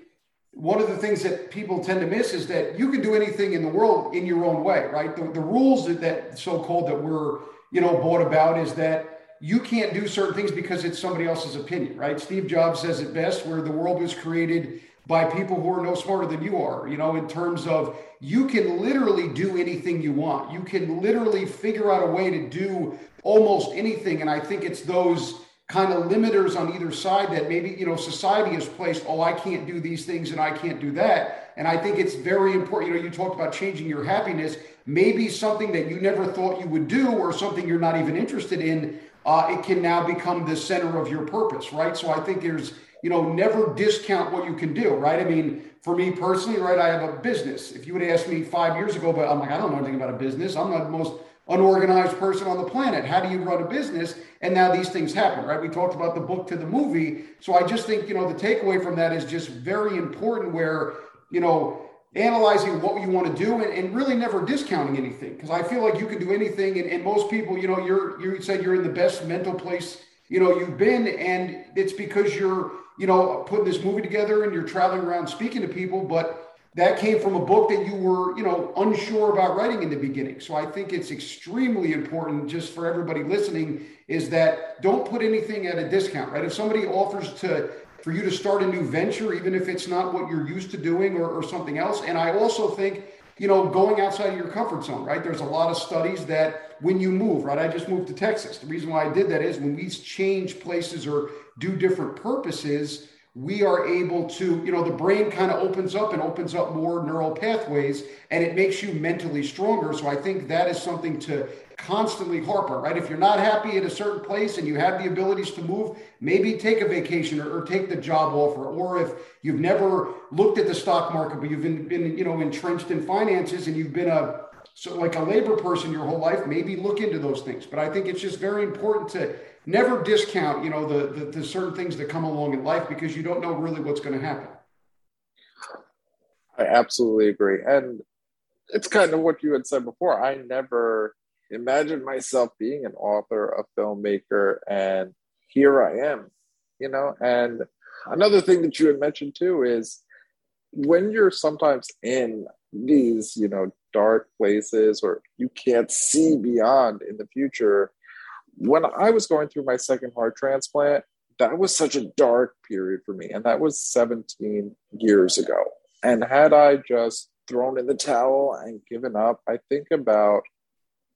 one of the things that people tend to miss is that you can do anything in the world in your own way, right? The, the rules that, that so-called that we're, you know, bought about is that you can't do certain things because it's somebody else's opinion, right? Steve Jobs says it best, where the world was created by people who are no smarter than you are, you know, in terms of you can literally do anything you want. You can literally figure out a way to do almost anything. And I think it's those kind of limiters on either side that maybe you know society has placed oh i can't do these things and i can't do that and i think it's very important you know you talked about changing your happiness maybe something that you never thought you would do or something you're not even interested in uh, it can now become the center of your purpose right so i think there's you know, never discount what you can do, right? I mean, for me personally, right, I have a business. If you would ask me five years ago, but I'm like, I don't know anything about a business. I'm not most unorganized person on the planet. How do you run a business? And now these things happen, right? We talked about the book to the movie. So I just think, you know, the takeaway from that is just very important where, you know, analyzing what you want to do and, and really never discounting anything. Because I feel like you can do anything. And, and most people, you know, you're, you said you're in the best mental place, you know, you've been, and it's because you're, you know, putting this movie together and you're traveling around speaking to people. But that came from a book that you were, you know, unsure about writing in the beginning. So I think it's extremely important just for everybody listening is that don't put anything at a discount, right? If somebody offers to for you to start a new venture, even if it's not what you're used to doing or, or something else. And I also think, you know, going outside of your comfort zone, right? There's a lot of studies that when you move, right? I just moved to Texas. The reason why I did that is when we change places or do different purposes, we are able to, you know, the brain kind of opens up and opens up more neural pathways and it makes you mentally stronger. So I think that is something to constantly harp on, right? If you're not happy at a certain place and you have the abilities to move, maybe take a vacation or, or take the job offer. Or if you've never looked at the stock market, but you've been, been you know, entrenched in finances and you've been a, so like a labor person your whole life, maybe look into those things. But I think it's just very important to never discount, you know, the, the, the certain things that come along in life because you don't know really what's going to happen. I absolutely agree. And it's kind of what you had said before. I never imagined myself being an author, a filmmaker, and here I am, you know. And another thing that you had mentioned too is when you're sometimes in these, you know, dark places or you can't see beyond in the future, when I was going through my second heart transplant, that was such a dark period for me. And that was 17 years ago. And had I just thrown in the towel and given up, I think about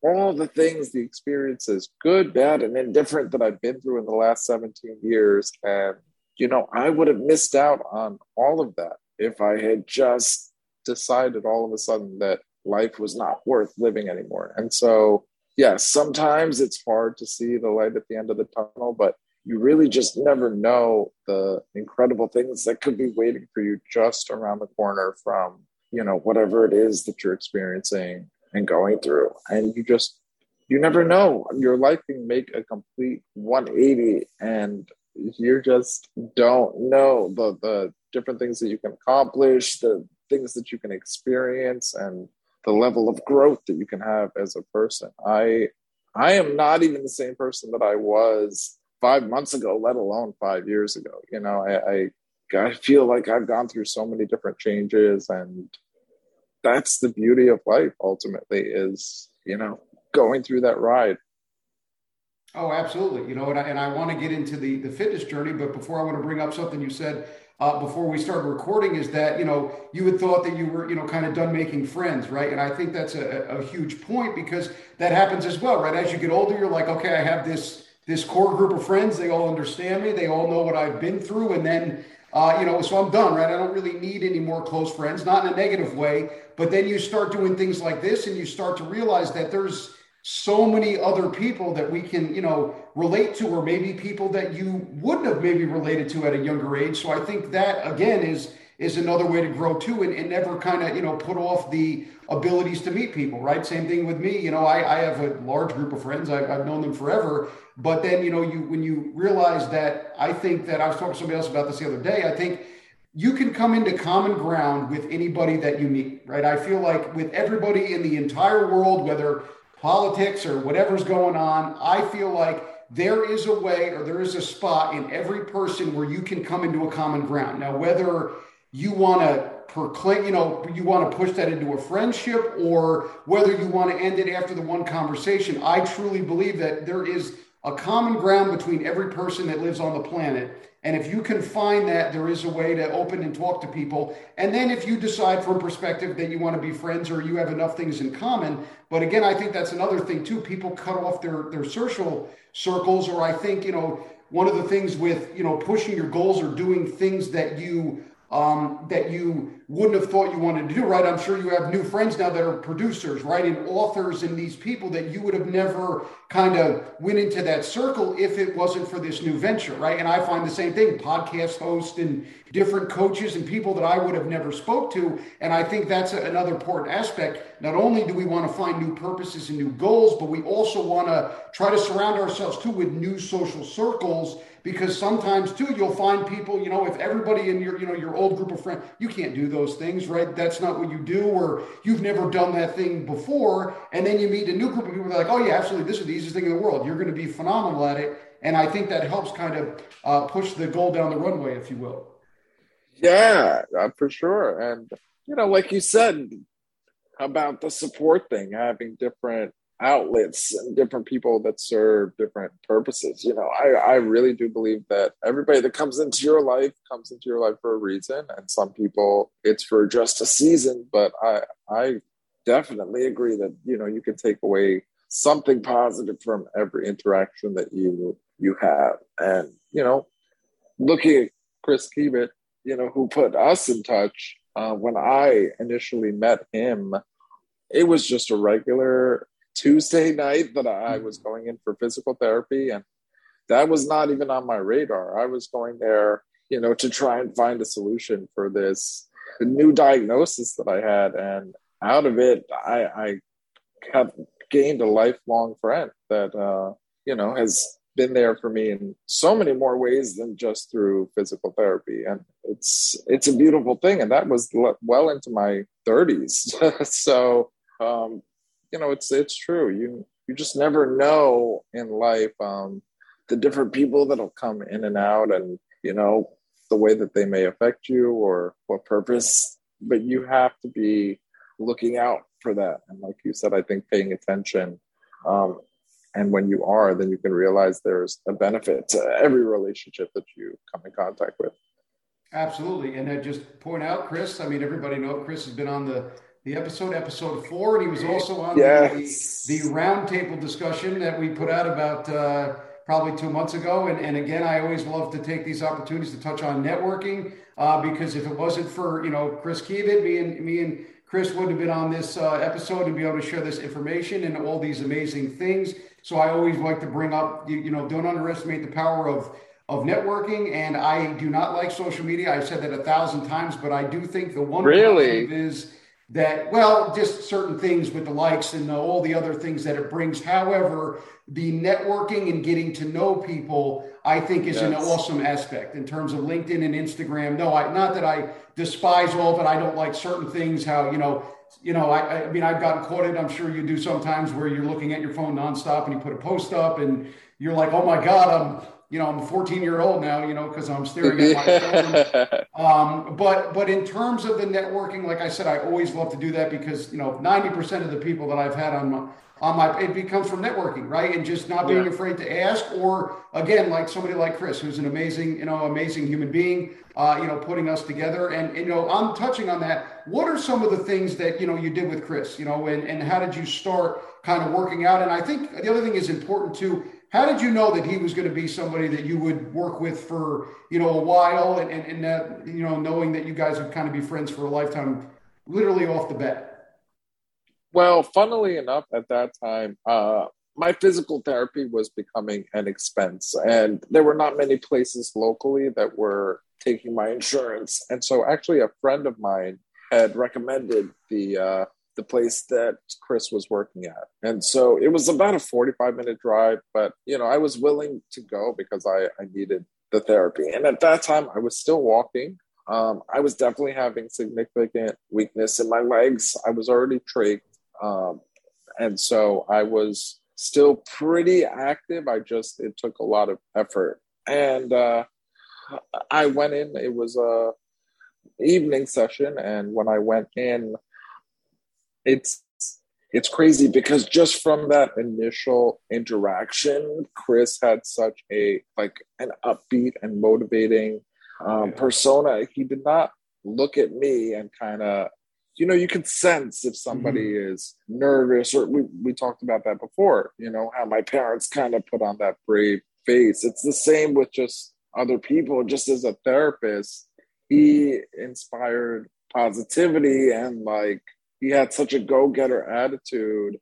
all the things, the experiences, good, bad, and indifferent that I've been through in the last 17 years. And, you know, I would have missed out on all of that if I had just decided all of a sudden that life was not worth living anymore. And so yes, sometimes it's hard to see the light at the end of the tunnel, but you really just never know the incredible things that could be waiting for you just around the corner from, you know, whatever it is that you're experiencing and going through. And you just, you never know. Your life can make a complete 180 and you just don't know the, the different things that you can accomplish, the things that you can experience. And the level of growth that you can have as a person. I I am not even the same person that I was five months ago, let alone five years ago. You know, I, I I feel like I've gone through so many different changes and that's the beauty of life ultimately is, you know, going through that ride. Oh, absolutely. You know, and I, and I want to get into the, the fitness journey, but before I want to bring up something you said uh, before we started recording is that you know you had thought that you were you know kind of done making friends right? And i think that's a, a huge point because that happens as well right? As you get older you're like okay i have this this core group of friends. They all understand me. They all know what i've been through. And then uh, you know so i'm done right? I don't really need any more close friends not in a negative way. But then you start doing things like this and you start to realize that there's so many other people that we can, you know, relate to, or maybe people that you wouldn't have maybe related to at a younger age. So I think that again is is another way to grow too, and, and never kind of you know put off the abilities to meet people. Right? Same thing with me. You know, I, I have a large group of friends. I've, I've known them forever. But then you know, you when you realize that, I think that I was talking to somebody else about this the other day. I think you can come into common ground with anybody that you meet, right? I feel like with everybody in the entire world, whether politics or whatever's going on, I feel like there is a way or there is a spot in every person where you can come into a common ground. Now, whether you want to proclaim, you know, you want to push that into a friendship or whether you want to end it after the one conversation, I truly believe that there is a common ground between every person that lives on the planet and if you can find that, there is a way to open and talk to people. And then if you decide from perspective that you want to be friends or you have enough things in common, but again, I think that's another thing too. People cut off their their social circles, or I think you know one of the things with you know pushing your goals or doing things that you um, that you wouldn't have thought you wanted to do, right? I'm sure you have new friends now that are producers, right? And authors and these people that you would have never kind of went into that circle if it wasn't for this new venture, right? And I find the same thing, podcast hosts and different coaches and people that I would have never spoke to. And I think that's another important aspect. Not only do we want to find new purposes and new goals, but we also want to try to surround ourselves too with new social circles because sometimes too you'll find people you know if everybody in your you know your old group of friends you can't do those things right? That's not what you do or you've never done that thing before. And then you meet a new group of people that are like oh yeah absolutely this is the easiest thing in the world. You're going to be phenomenal at it. And i think that helps kind of uh, push the goal down the runway if you will. Yeah uh, for sure. And you know like you said about the support thing having different outlets and different people that serve different purposes. You know, I, I really do believe that everybody that comes into your life comes into your life for a reason. And some people it's for just a season, but I I definitely agree that, you know, you can take away something positive from every interaction that you you have. And, you know, looking at Chris Keebitt, you know, who put us in touch, uh, when I initially met him, it was just a regular Tuesday night that I was going in for physical therapy, and that was not even on my radar. I was going there, you know, to try and find a solution for this new diagnosis that I had, and out of it, I, I have gained a lifelong friend that uh, you know has been there for me in so many more ways than just through physical therapy. And it's it's a beautiful thing and that was well into my 30s (laughs) so um, you know, it's it's true. You you just never know in life um, the different people that'll come in and out, and you know the way that they may affect you or what purpose. But you have to be looking out for that, and like you said, I think paying attention. Um, and when you are, then you can realize there's a benefit to every relationship that you come in contact with. Absolutely, and I just point out, Chris. I mean, everybody know Chris has been on the the episode, episode four, and he was also on yes. the, the roundtable discussion that we put out about uh, probably two months ago. And, and again, I always love to take these opportunities to touch on networking uh, because if it wasn't for you know Chris Keevitt, me and me and Chris wouldn't have been on this uh, episode and be able to share this information and all these amazing things. So I always like to bring up, you, you know, don't underestimate the power of of networking. And I do not like social media. I've said that a thousand times, but I do think the one really is that well just certain things with the likes and all the other things that it brings however the networking and getting to know people i think is yes. an awesome aspect in terms of linkedin and instagram no i not that i despise all of it i don't like certain things how you know you know I, I mean i've gotten quoted i'm sure you do sometimes where you're looking at your phone nonstop and you put a post up and you're like oh my god i'm you know, I'm a 14 year old now, you know, because I'm staring at my phone. (laughs) Um, but but in terms of the networking, like I said, I always love to do that because you know, 90% of the people that I've had on my on my it becomes from networking, right? And just not being yeah. afraid to ask, or again, like somebody like Chris, who's an amazing, you know, amazing human being, uh, you know, putting us together. And, and you know, I'm touching on that. What are some of the things that you know you did with Chris, you know, and and how did you start kind of working out? And I think the other thing is important too how did you know that he was going to be somebody that you would work with for you know a while, and and, and that you know knowing that you guys would kind of be friends for a lifetime, literally off the bat? Well, funnily enough, at that time, uh, my physical therapy was becoming an expense, and there were not many places locally that were taking my insurance. And so, actually, a friend of mine had recommended the uh, the place that Chris was working at. And so it was about a 45 minute drive, but you know, I was willing to go because I, I needed the therapy. And at that time I was still walking. Um, I was definitely having significant weakness in my legs. I was already trached. Um, and so I was still pretty active. I just, it took a lot of effort. And uh, I went in, it was a evening session. And when I went in, it's it's crazy because just from that initial interaction, Chris had such a like an upbeat and motivating um, persona. He did not look at me and kind of, you know, you can sense if somebody mm-hmm. is nervous or we, we talked about that before, you know, how my parents kind of put on that brave face. It's the same with just other people, just as a therapist he inspired positivity and like he had such a go-getter attitude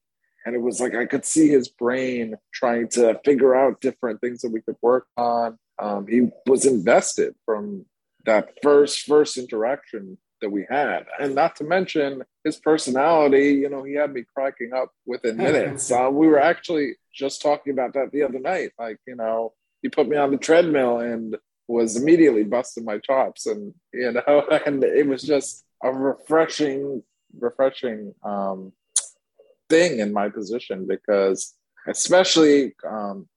and it was like i could see his brain trying to figure out different things that we could work on. Um, he was invested from that first first interaction that we had. And not to mention his personality you know he had me cracking up within (laughs) minutes. Uh, we were actually just talking about that the other night. Like you know he put me on the treadmill and was immediately busting my chops and you know (laughs) and it was just a refreshing refreshing um, thing in my position because especially um,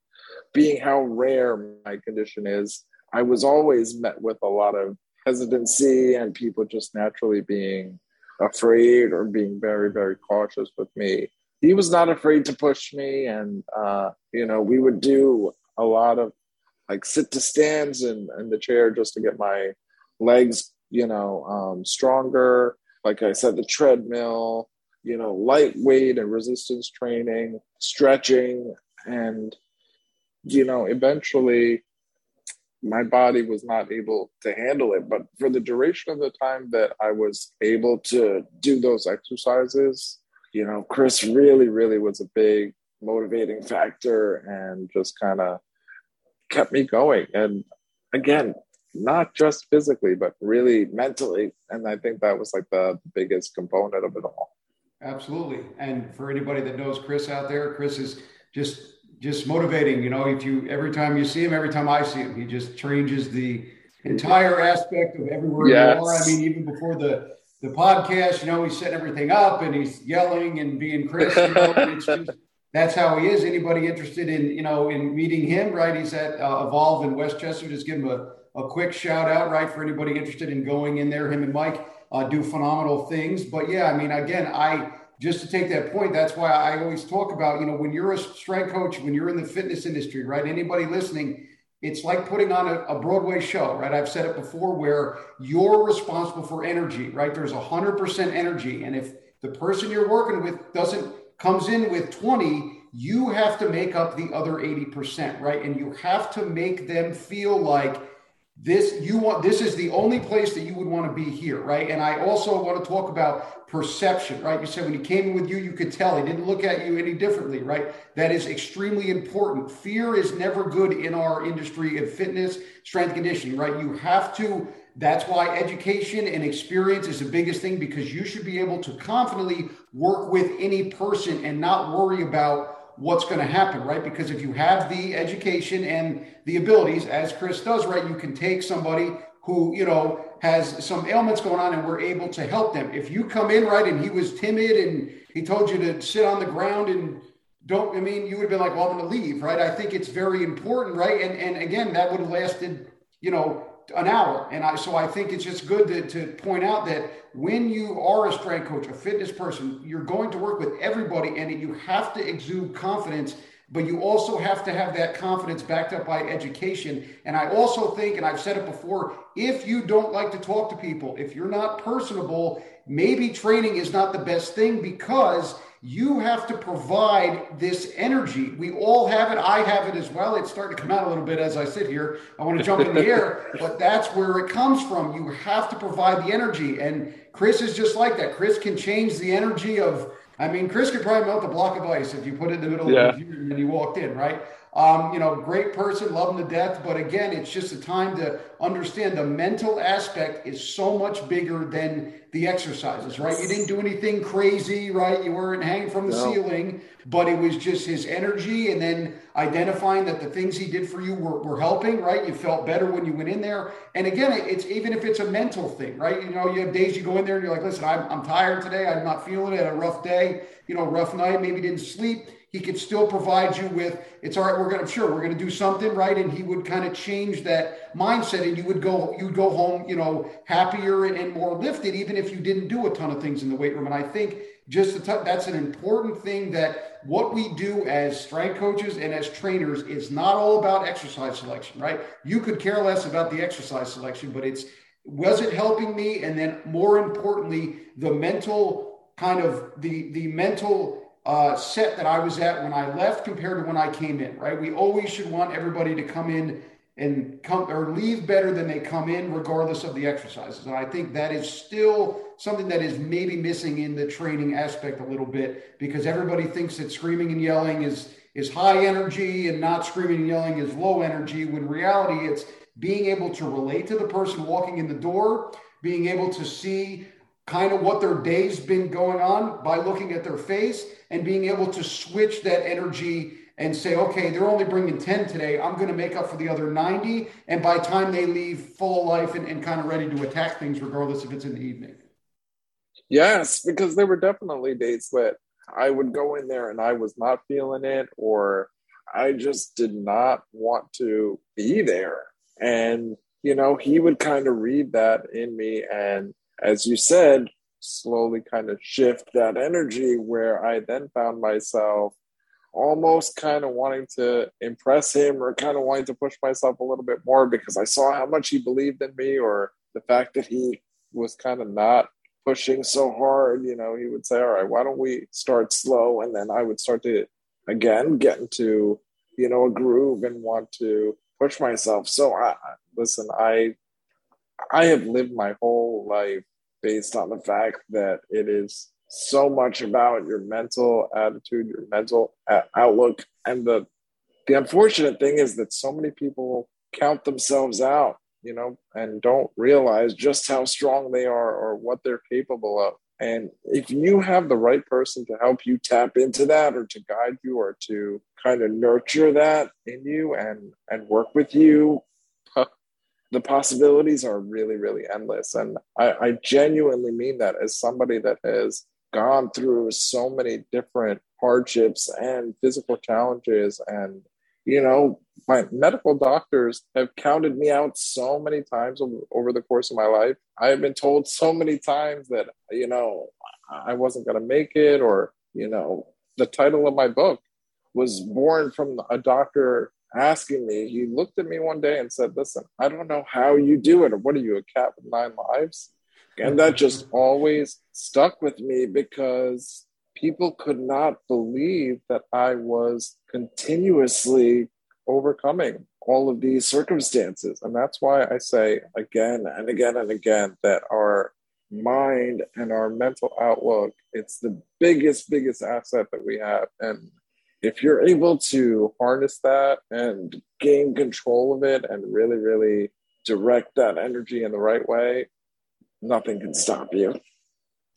being how rare my condition is i was always met with a lot of hesitancy and people just naturally being afraid or being very very cautious with me he was not afraid to push me and uh, you know we would do a lot of like sit to stands in, in the chair just to get my legs, you know, um, stronger. Like I said, the treadmill, you know, lightweight and resistance training, stretching, and you know, eventually my body was not able to handle it. But for the duration of the time that I was able to do those exercises, you know, Chris really, really was a big motivating factor and just kind of kept me going. And again, not just physically, but really mentally. And I think that was like the biggest component of it all. Absolutely. And for anybody that knows Chris out there, Chris is just just motivating. You know, if you every time you see him, every time I see him, he just changes the entire aspect of everywhere yes. you are. I mean, even before the the podcast, you know, he's setting everything up and he's yelling and being Chris. You know, it's just that's how he is. Anybody interested in you know in meeting him, right? He's at uh, Evolve in Westchester. Just give him a, a quick shout out, right, for anybody interested in going in there. Him and Mike uh, do phenomenal things. But yeah, I mean, again, I just to take that point, that's why I always talk about you know when you're a strength coach, when you're in the fitness industry, right? Anybody listening. It's like putting on a, a Broadway show, right? I've said it before where you're responsible for energy, right? There's 100% energy. And if the person you're working with doesn't comes in with 20, you have to make up the other 80%, right? And you have to make them feel like this you want this is the only place that you would want to be here right? And i also want to talk about perception right? You said when he came in with you you could tell. He didn't look at you any differently right? That is extremely important. Fear is never good in our industry of fitness strength conditioning right? You have to that's why education and experience is the biggest thing because you should be able to confidently work with any person and not worry about what's going to happen, right? Because if you have the education and the abilities, as Chris does, right, you can take somebody who, you know, has some ailments going on and we're able to help them. If you come in, right, and he was timid and he told you to sit on the ground and don't, I mean, you would have been like, well, I'm going to leave, right? I think it's very important, right? And, and again, that would have lasted, you know, an hour. And I, so I think it's just good to, to point out that when you are a strength coach, a fitness person, you're going to work with everybody and you have to exude confidence, but you also have to have that confidence backed up by education. And I also think, and I've said it before, if you don't like to talk to people, if you're not personable, maybe training is not the best thing because you have to provide this energy. We all have it. I have it as well. It's starting to come out a little bit as I sit here. I want to jump in the air, (laughs) but that's where it comes from. You have to provide the energy. And Chris is just like that. Chris can change the energy of, I mean, Chris could probably melt a block of ice if you put it in the middle yeah. of the and you walked in, right? Um, you know, great person, love him to death. But again, it's just a time to understand the mental aspect is so much bigger than the exercises, right? You didn't do anything crazy, right? You weren't hanging from the no. ceiling, but it was just his energy and then identifying that the things he did for you were, were helping, right? You felt better when you went in there. And again, it's even if it's a mental thing, right? You know, you have days you go in there and you're like, listen, I'm, I'm tired today. I'm not feeling it. Had a rough day, you know, rough night, maybe didn't sleep he could still provide you with it's all right we're gonna sure we're gonna do something right? And he would kind of change that mindset and you would go you would go home you know happier and, and more lifted even if you didn't do a ton of things in the weight room. And i think just that's an important thing that what we do as strength coaches and as trainers is not all about exercise selection right? You could care less about the exercise selection but it's was it helping me? And then more importantly the mental kind of the the mental uh, set that I was at when I left compared to when I came in, right? We always should want everybody to come in and come or leave better than they come in, regardless of the exercises. And I think that is still something that is maybe missing in the training aspect a little bit because everybody thinks that screaming and yelling is is high energy and not screaming and yelling is low energy. When reality, it's being able to relate to the person walking in the door, being able to see kind of what their day's been going on by looking at their face and being able to switch that energy and say, okay, they're only bringing 10 today. I'm going to make up for the other 90. And by time they leave full of life and, and kind of ready to attack things, regardless if it's in the evening. Yes, because there were definitely days that I would go in there and I was not feeling it, or I just did not want to be there. And, you know, he would kind of read that in me. And as you said, slowly kind of shift that energy where I then found myself almost kind of wanting to impress him or kind of wanting to push myself a little bit more because I saw how much he believed in me or the fact that he was kind of not pushing so hard. You know, he would say, All right, why don't we start slow? And then I would start to again get into, you know, a groove and want to push myself. So I listen, I I have lived my whole life based on the fact that it is so much about your mental attitude, your mental outlook, and the the unfortunate thing is that so many people count themselves out, you know, and don't realize just how strong they are or what they're capable of. And if you have the right person to help you tap into that or to guide you or to kind of nurture that in you and and work with you, the possibilities are really, really endless. And I, I genuinely mean that as somebody that has gone through so many different hardships and physical challenges and you know my medical doctors have counted me out so many times over, over the course of my life i have been told so many times that you know i wasn't going to make it or you know the title of my book was born from a doctor asking me he looked at me one day and said listen i don't know how you do it or what are you a cat with nine lives and that mm-hmm. just always stuck with me because people could not believe that I was continuously overcoming all of these circumstances. And that's why I say again and again and again that our mind and our mental outlook, it's the biggest, biggest asset that we have. And if you're able to harness that and gain control of it and really, really direct that energy in the right way, nothing can stop you.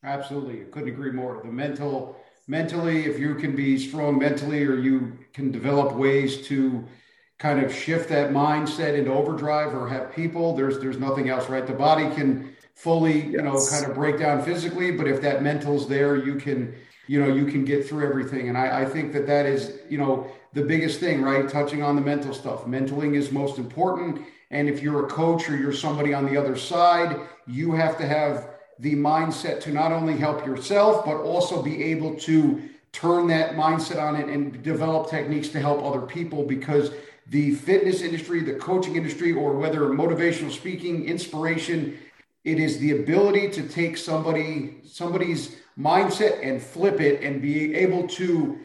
Absolutely. I couldn't agree more. The mental, mentally, if you can be strong mentally or you can develop ways to kind of shift that mindset into overdrive or have people, there's there's nothing else, right? The body can fully, yes. you know, kind of break down physically, but if that mental's there, you can, you know, you can get through everything. And I, I think that that is, you know, the biggest thing, right? Touching on the mental stuff. Mentaling is most important and if you're a coach or you're somebody on the other side, you have to have the mindset to not only help yourself, but also be able to turn that mindset on it and develop techniques to help other people because the fitness industry, the coaching industry, or whether motivational speaking, inspiration, it is the ability to take somebody somebody's mindset and flip it and be able to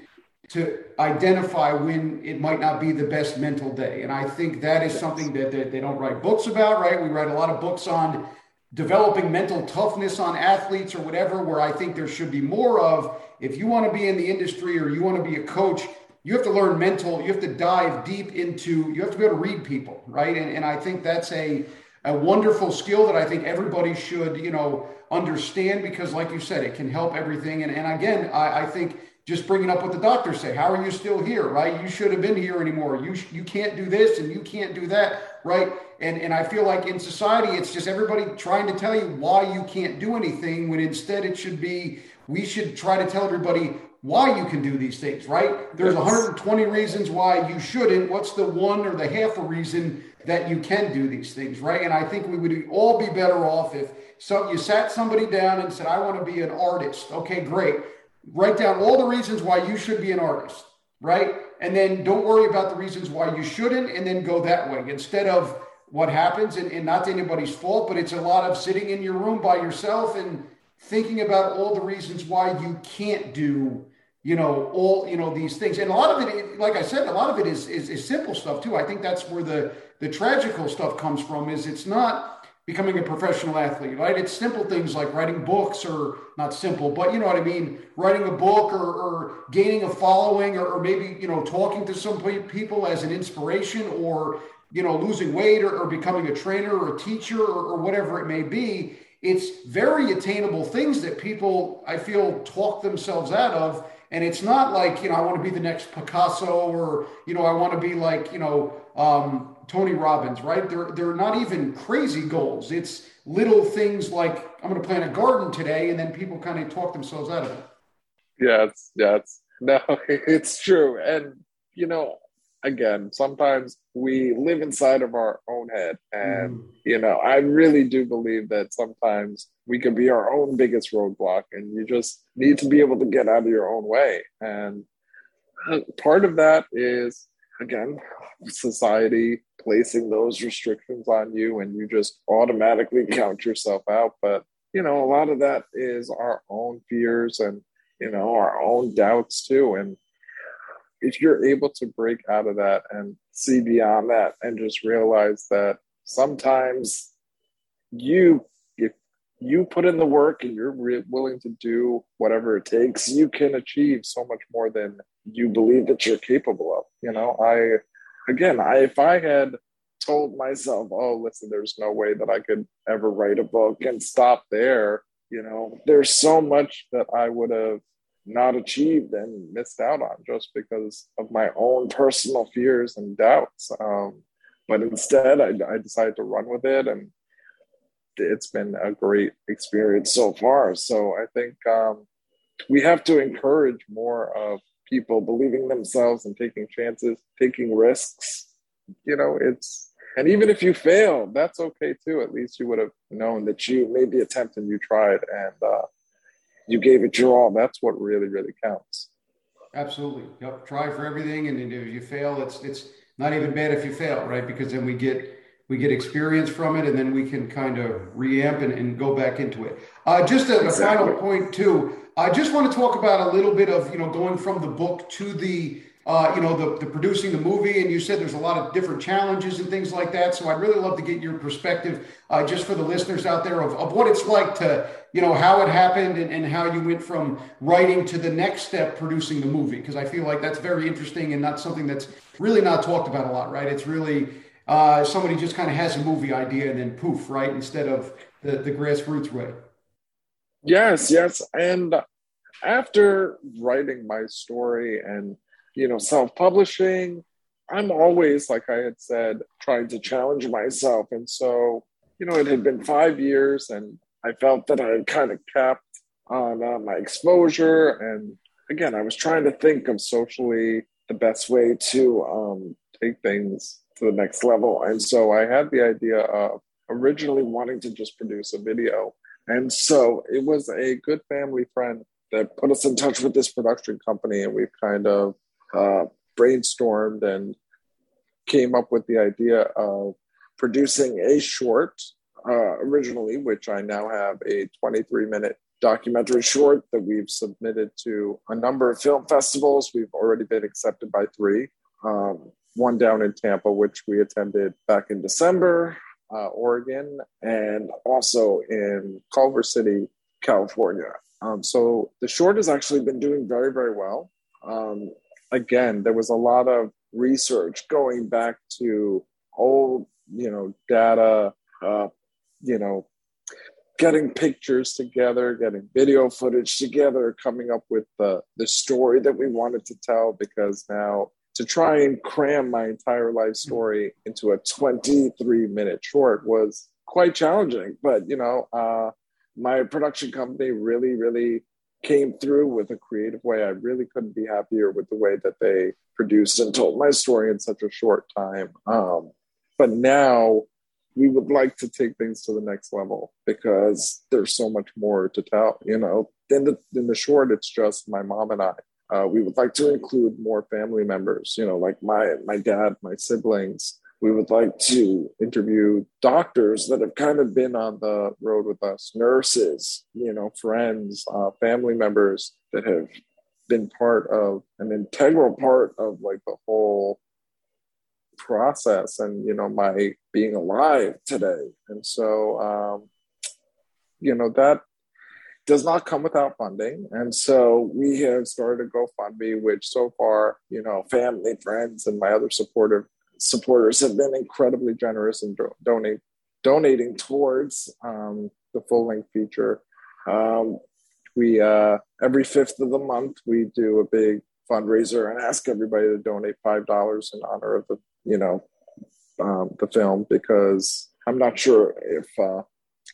to identify when it might not be the best mental day. And I think that is something that, that they don't write books about, right? We write a lot of books on developing mental toughness on athletes or whatever, where I think there should be more of. If you want to be in the industry or you want to be a coach, you have to learn mental, you have to dive deep into, you have to be able to read people, right? And, and I think that's a, a wonderful skill that I think everybody should, you know, understand because, like you said, it can help everything. And, and again, I, I think just bringing up what the doctors say. How are you still here? Right? You should have been here anymore. You you can't do this and you can't do that. Right? And and I feel like in society, it's just everybody trying to tell you why you can't do anything. When instead it should be we should try to tell everybody why you can do these things. Right? There's 120 reasons why you shouldn't. What's the one or the half a reason that you can do these things? Right? And I think we would all be better off if so you sat somebody down and said, "I want to be an artist." Okay, great write down all the reasons why you should be an artist, right? And then don't worry about the reasons why you shouldn't, and then go that way instead of what happens. And, and not anybody's fault, but it's a lot of sitting in your room by yourself and thinking about all the reasons why you can't do you know all you know these things and a lot of it like i said a lot of it is, is, is simple stuff too i think that's where the the tragical stuff comes from is it's not becoming a professional athlete right? It's simple things like writing books or not simple but you know what i mean? Writing a book or, or gaining a following or, or maybe you know talking to some people as an inspiration or you know losing weight or, or becoming a trainer or a teacher or, or whatever it may be. It's very attainable things that people i feel talk themselves out of. And it's not like, you know, I want to be the next Picasso or, you know, I want to be like, you know, um, Tony Robbins, right? They're, they're not even crazy goals. It's little things like, I'm going to plant a garden today. And then people kind of talk themselves out of it. Yes, yes. (laughs) No, it's true. And, you know, again, sometimes we live inside of our own head. And, mm. you know, I really do believe that sometimes we can be our own biggest roadblock and you just need to be able to get out of your own way. And uh, part of that is, again, society placing those restrictions on you and you just automatically (laughs) count yourself out. But, you know, a lot of that is our own fears and, you know, our own doubts too. And, if you're able to break out of that and see beyond that and just realize that sometimes you if you put in the work and you're re- willing to do whatever it takes you can achieve so much more than you believe that you're capable of you know i again i if i had told myself oh listen there's no way that i could ever write a book and stop there you know there's so much that i would have not achieved and missed out on just because of my own personal fears and doubts. Um, but instead, I, I, decided to run with it, and it's been a great experience so far. So I think um, we have to encourage more of people believing themselves and taking chances, taking risks. You know, it's and even if you fail, that's okay too. At least you would have known that you made the attempt and you tried, and uh, you gave it your all. That's what really, really counts. Absolutely. Yep. Try for everything, and if you fail, it's it's not even bad if you fail, right? Because then we get we get experience from it, and then we can kind of reamp and, and go back into it. Uh, just a, exactly. a final point too. I just want to talk about a little bit of you know going from the book to the uh, you know, the, the producing the movie, and you said there's a lot of different challenges and things like that. So I'd really love to get your perspective, uh, just for the listeners out there, of, of what it's like to, you know, how it happened and, and how you went from writing to the next step, producing the movie. Because I feel like that's very interesting and not something that's really not talked about a lot, right? It's really uh, somebody just kind of has a movie idea and then poof, right? Instead of the, the grassroots way. Yes, yes. And after writing my story and you know, self publishing. I'm always, like I had said, trying to challenge myself. And so, you know, it had been five years and I felt that I had kind of capped on uh, my exposure. And again, I was trying to think of socially the best way to um, take things to the next level. And so I had the idea of originally wanting to just produce a video. And so it was a good family friend that put us in touch with this production company. And we've kind of uh, brainstormed and came up with the idea of producing a short uh, originally, which I now have a 23 minute documentary short that we've submitted to a number of film festivals. We've already been accepted by three. Um, one down in Tampa, which we attended back in December, uh, Oregon, and also in Culver City, California. Um, so the short has actually been doing very, very well. Um, again, there was a lot of research going back to old, you know, data, uh, you know, getting pictures together, getting video footage together, coming up with the, the story that we wanted to tell. Because now to try and cram my entire life story into a 23 minute short was quite challenging. But, you know, uh, my production company really, really came through with a creative way. I really couldn't be happier with the way that they produced and told my story in such a short time. Um, but now we would like to take things to the next level because there's so much more to tell. You know, in the in the short, it's just my mom and I. Uh, we would like to include more family members. You know, like my my dad, my siblings, we would like to interview doctors that have kind of been on the road with us, nurses, you know, friends, uh, family members that have been part of an integral part of like the whole process and you know my being alive today and so um you know that does not come without funding. And so we have started a gofundme which so far you know family friends and my other supportive supporters have been incredibly generous in do- donate, donating towards um, the full length feature. Um, we uh, every fifth of the month we do a big fundraiser and ask everybody to donate five dollars in honor of the you know um, the film because I'm not sure if uh,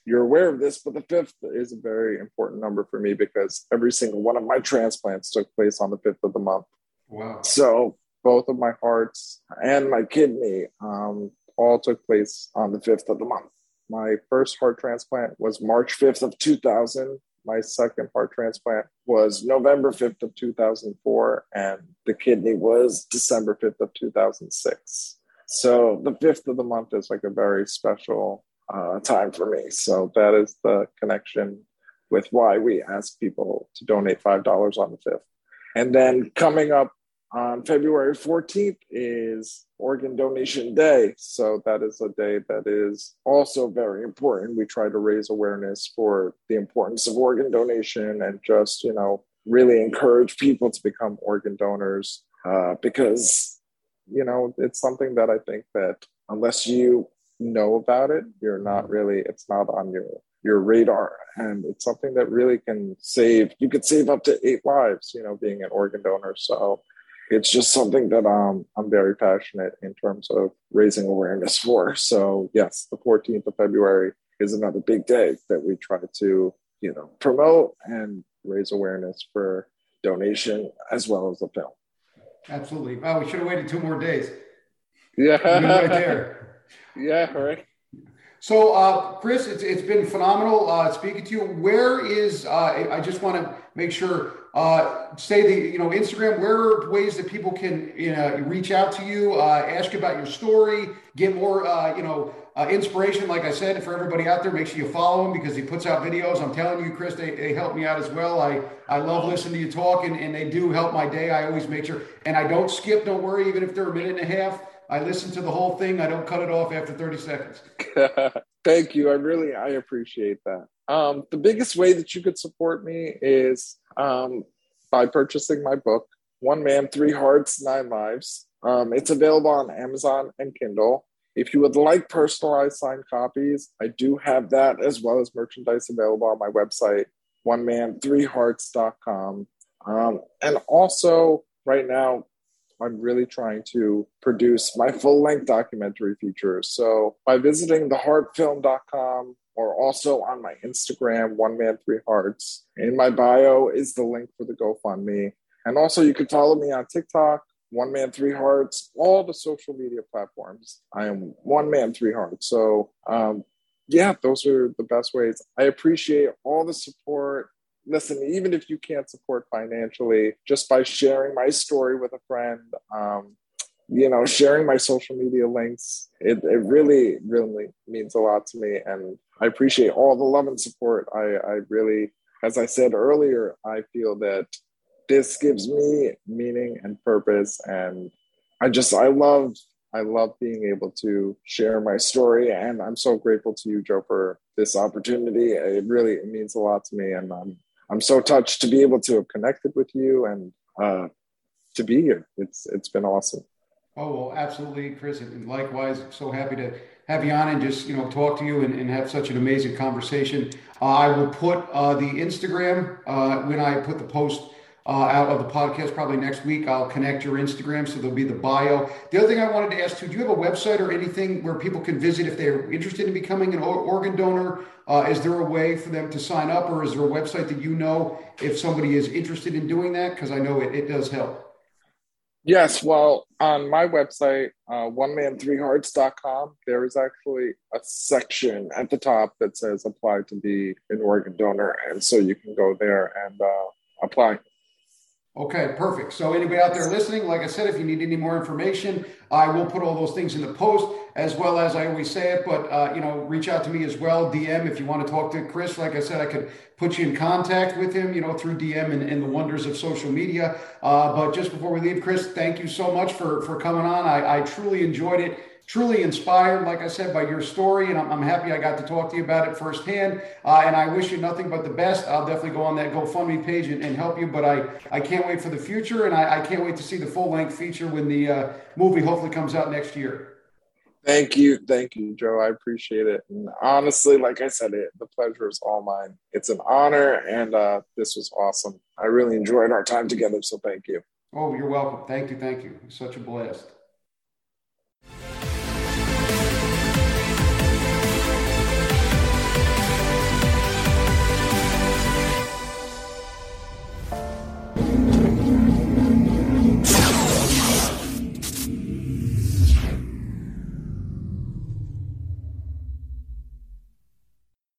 you're aware of this, but the fifth is a very important number for me because every single one of my transplants took place on the fifth of the month. Wow! So both of my hearts and my kidney um, all took place on the fifth of the month. My first heart transplant was March 5th of 2000 my second heart transplant was November 5th of 2004, and the kidney was December 5th of 2006. So the fifth of the month is like a very special uh, time for me. So that is the connection with why we ask people to donate $5 on the fifth. And then coming up on February 14th is Organ Donation Day. So that is a day that is also very important. We try to raise awareness for the importance of organ donation and just, you know, really encourage people to become organ donors uh, because, you know, it's something that I think that unless you know about it, you're not really, it's not on your your radar and it's something that really can save you could save up to eight lives you know being an organ donor so it's just something that um, I'm very passionate in terms of raising awareness (laughs) for. So yes, the 14th of February is another big day that we try to, you know, promote and raise awareness for donation as well as the film. Absolutely. Wow, we should have waited two more days. (laughs) Yeah. right there. Yeah, right. So, uh, Chris, it's, it's been phenomenal uh, speaking to you. Where is, uh, I just want to make sure, uh, say the, you know, Instagram, where are ways that people can, you know, reach out to you, uh, ask about your story, get more, uh, you know, inspiration. Like I said, for everybody out there, make sure you follow him because he puts out videos. I'm telling you, Chris, they, they help me out as well. I, I love listening to you talk and, and they do help my day. I always make sure, and I don't skip, don't worry, even if they're a minute and a half. I listen to the whole thing. I don't cut it off after 30 seconds. (laughs) Thank you. I really I appreciate that. Um, the biggest way that you could support me is um, by purchasing my book, One Man, Three Hearts, Nine Lives. Um, it's available on Amazon and Kindle. If you would like personalized signed copies, I do have that as well as merchandise available on my website, one man, three hearts.com. Um, and also, right now, I'm really trying to produce my full length documentary features. So by visiting theheartfilm.com or also on my Instagram, One Man Three Hearts, in my bio is the link for the GoFundMe. And also you can follow me on TikTok, One Man Three Hearts, all the social media platforms. I am One Man Three Hearts. So um, yeah, those are the best ways. I appreciate all the support listen, even if you can't support financially, just by sharing my story with a friend, um, you know, sharing my social media links, it, it really, really means a lot to me. And I appreciate all the love and support. I, I really, as I said earlier, I feel that this gives me meaning and purpose. And I just, I love, I love being able to share my story. And I'm so grateful to you, Joe, for this opportunity. It really it means a lot to me. And I'm I'm so touched to be able to have connected with you and uh, to be here. It's it's been awesome. Oh well, absolutely, Chris. And likewise, so happy to have you on and just you know talk to you and, and have such an amazing conversation. Uh, I will put uh, the Instagram uh, when I put the post uh, out of the podcast probably next week. I'll connect your Instagram, so there'll be the bio. The other thing I wanted to ask too: Do you have a website or anything where people can visit if they're interested in becoming an organ donor? Uh, is there a way for them to sign up, or is there a website that you know if somebody is interested in doing that? Because I know it, it does help. Yes, well, on my website, uh, oneman3hearts.com, there is actually a section at the top that says apply to be an organ donor. And so you can go there and uh, apply. Okay, perfect. So anybody out there listening, like I said, if you need any more information, I will put all those things in the post, as well as I always say it. But uh, you know, reach out to me as well, DM if you want to talk to Chris. Like I said, I could put you in contact with him, you know, through DM and, and the wonders of social media. Uh, but just before we leave, Chris, thank you so much for for coming on. I, I truly enjoyed it truly inspired, like I said, by your story, and I'm, I'm happy I got to talk to you about it firsthand. Uh, and I wish you nothing but the best. I'll definitely go on that GoFundMe page and, and help you. But I, I can't wait for the future, and I, I can't wait to see the full length feature when the uh, movie hopefully comes out next year. Thank you, thank you, Joe. I appreciate it. And honestly, like I said, it the pleasure is all mine. It's an honor, and uh, this was awesome. I really enjoyed our time together. So thank you. Oh, you're welcome. Thank you, thank you. Such a blast.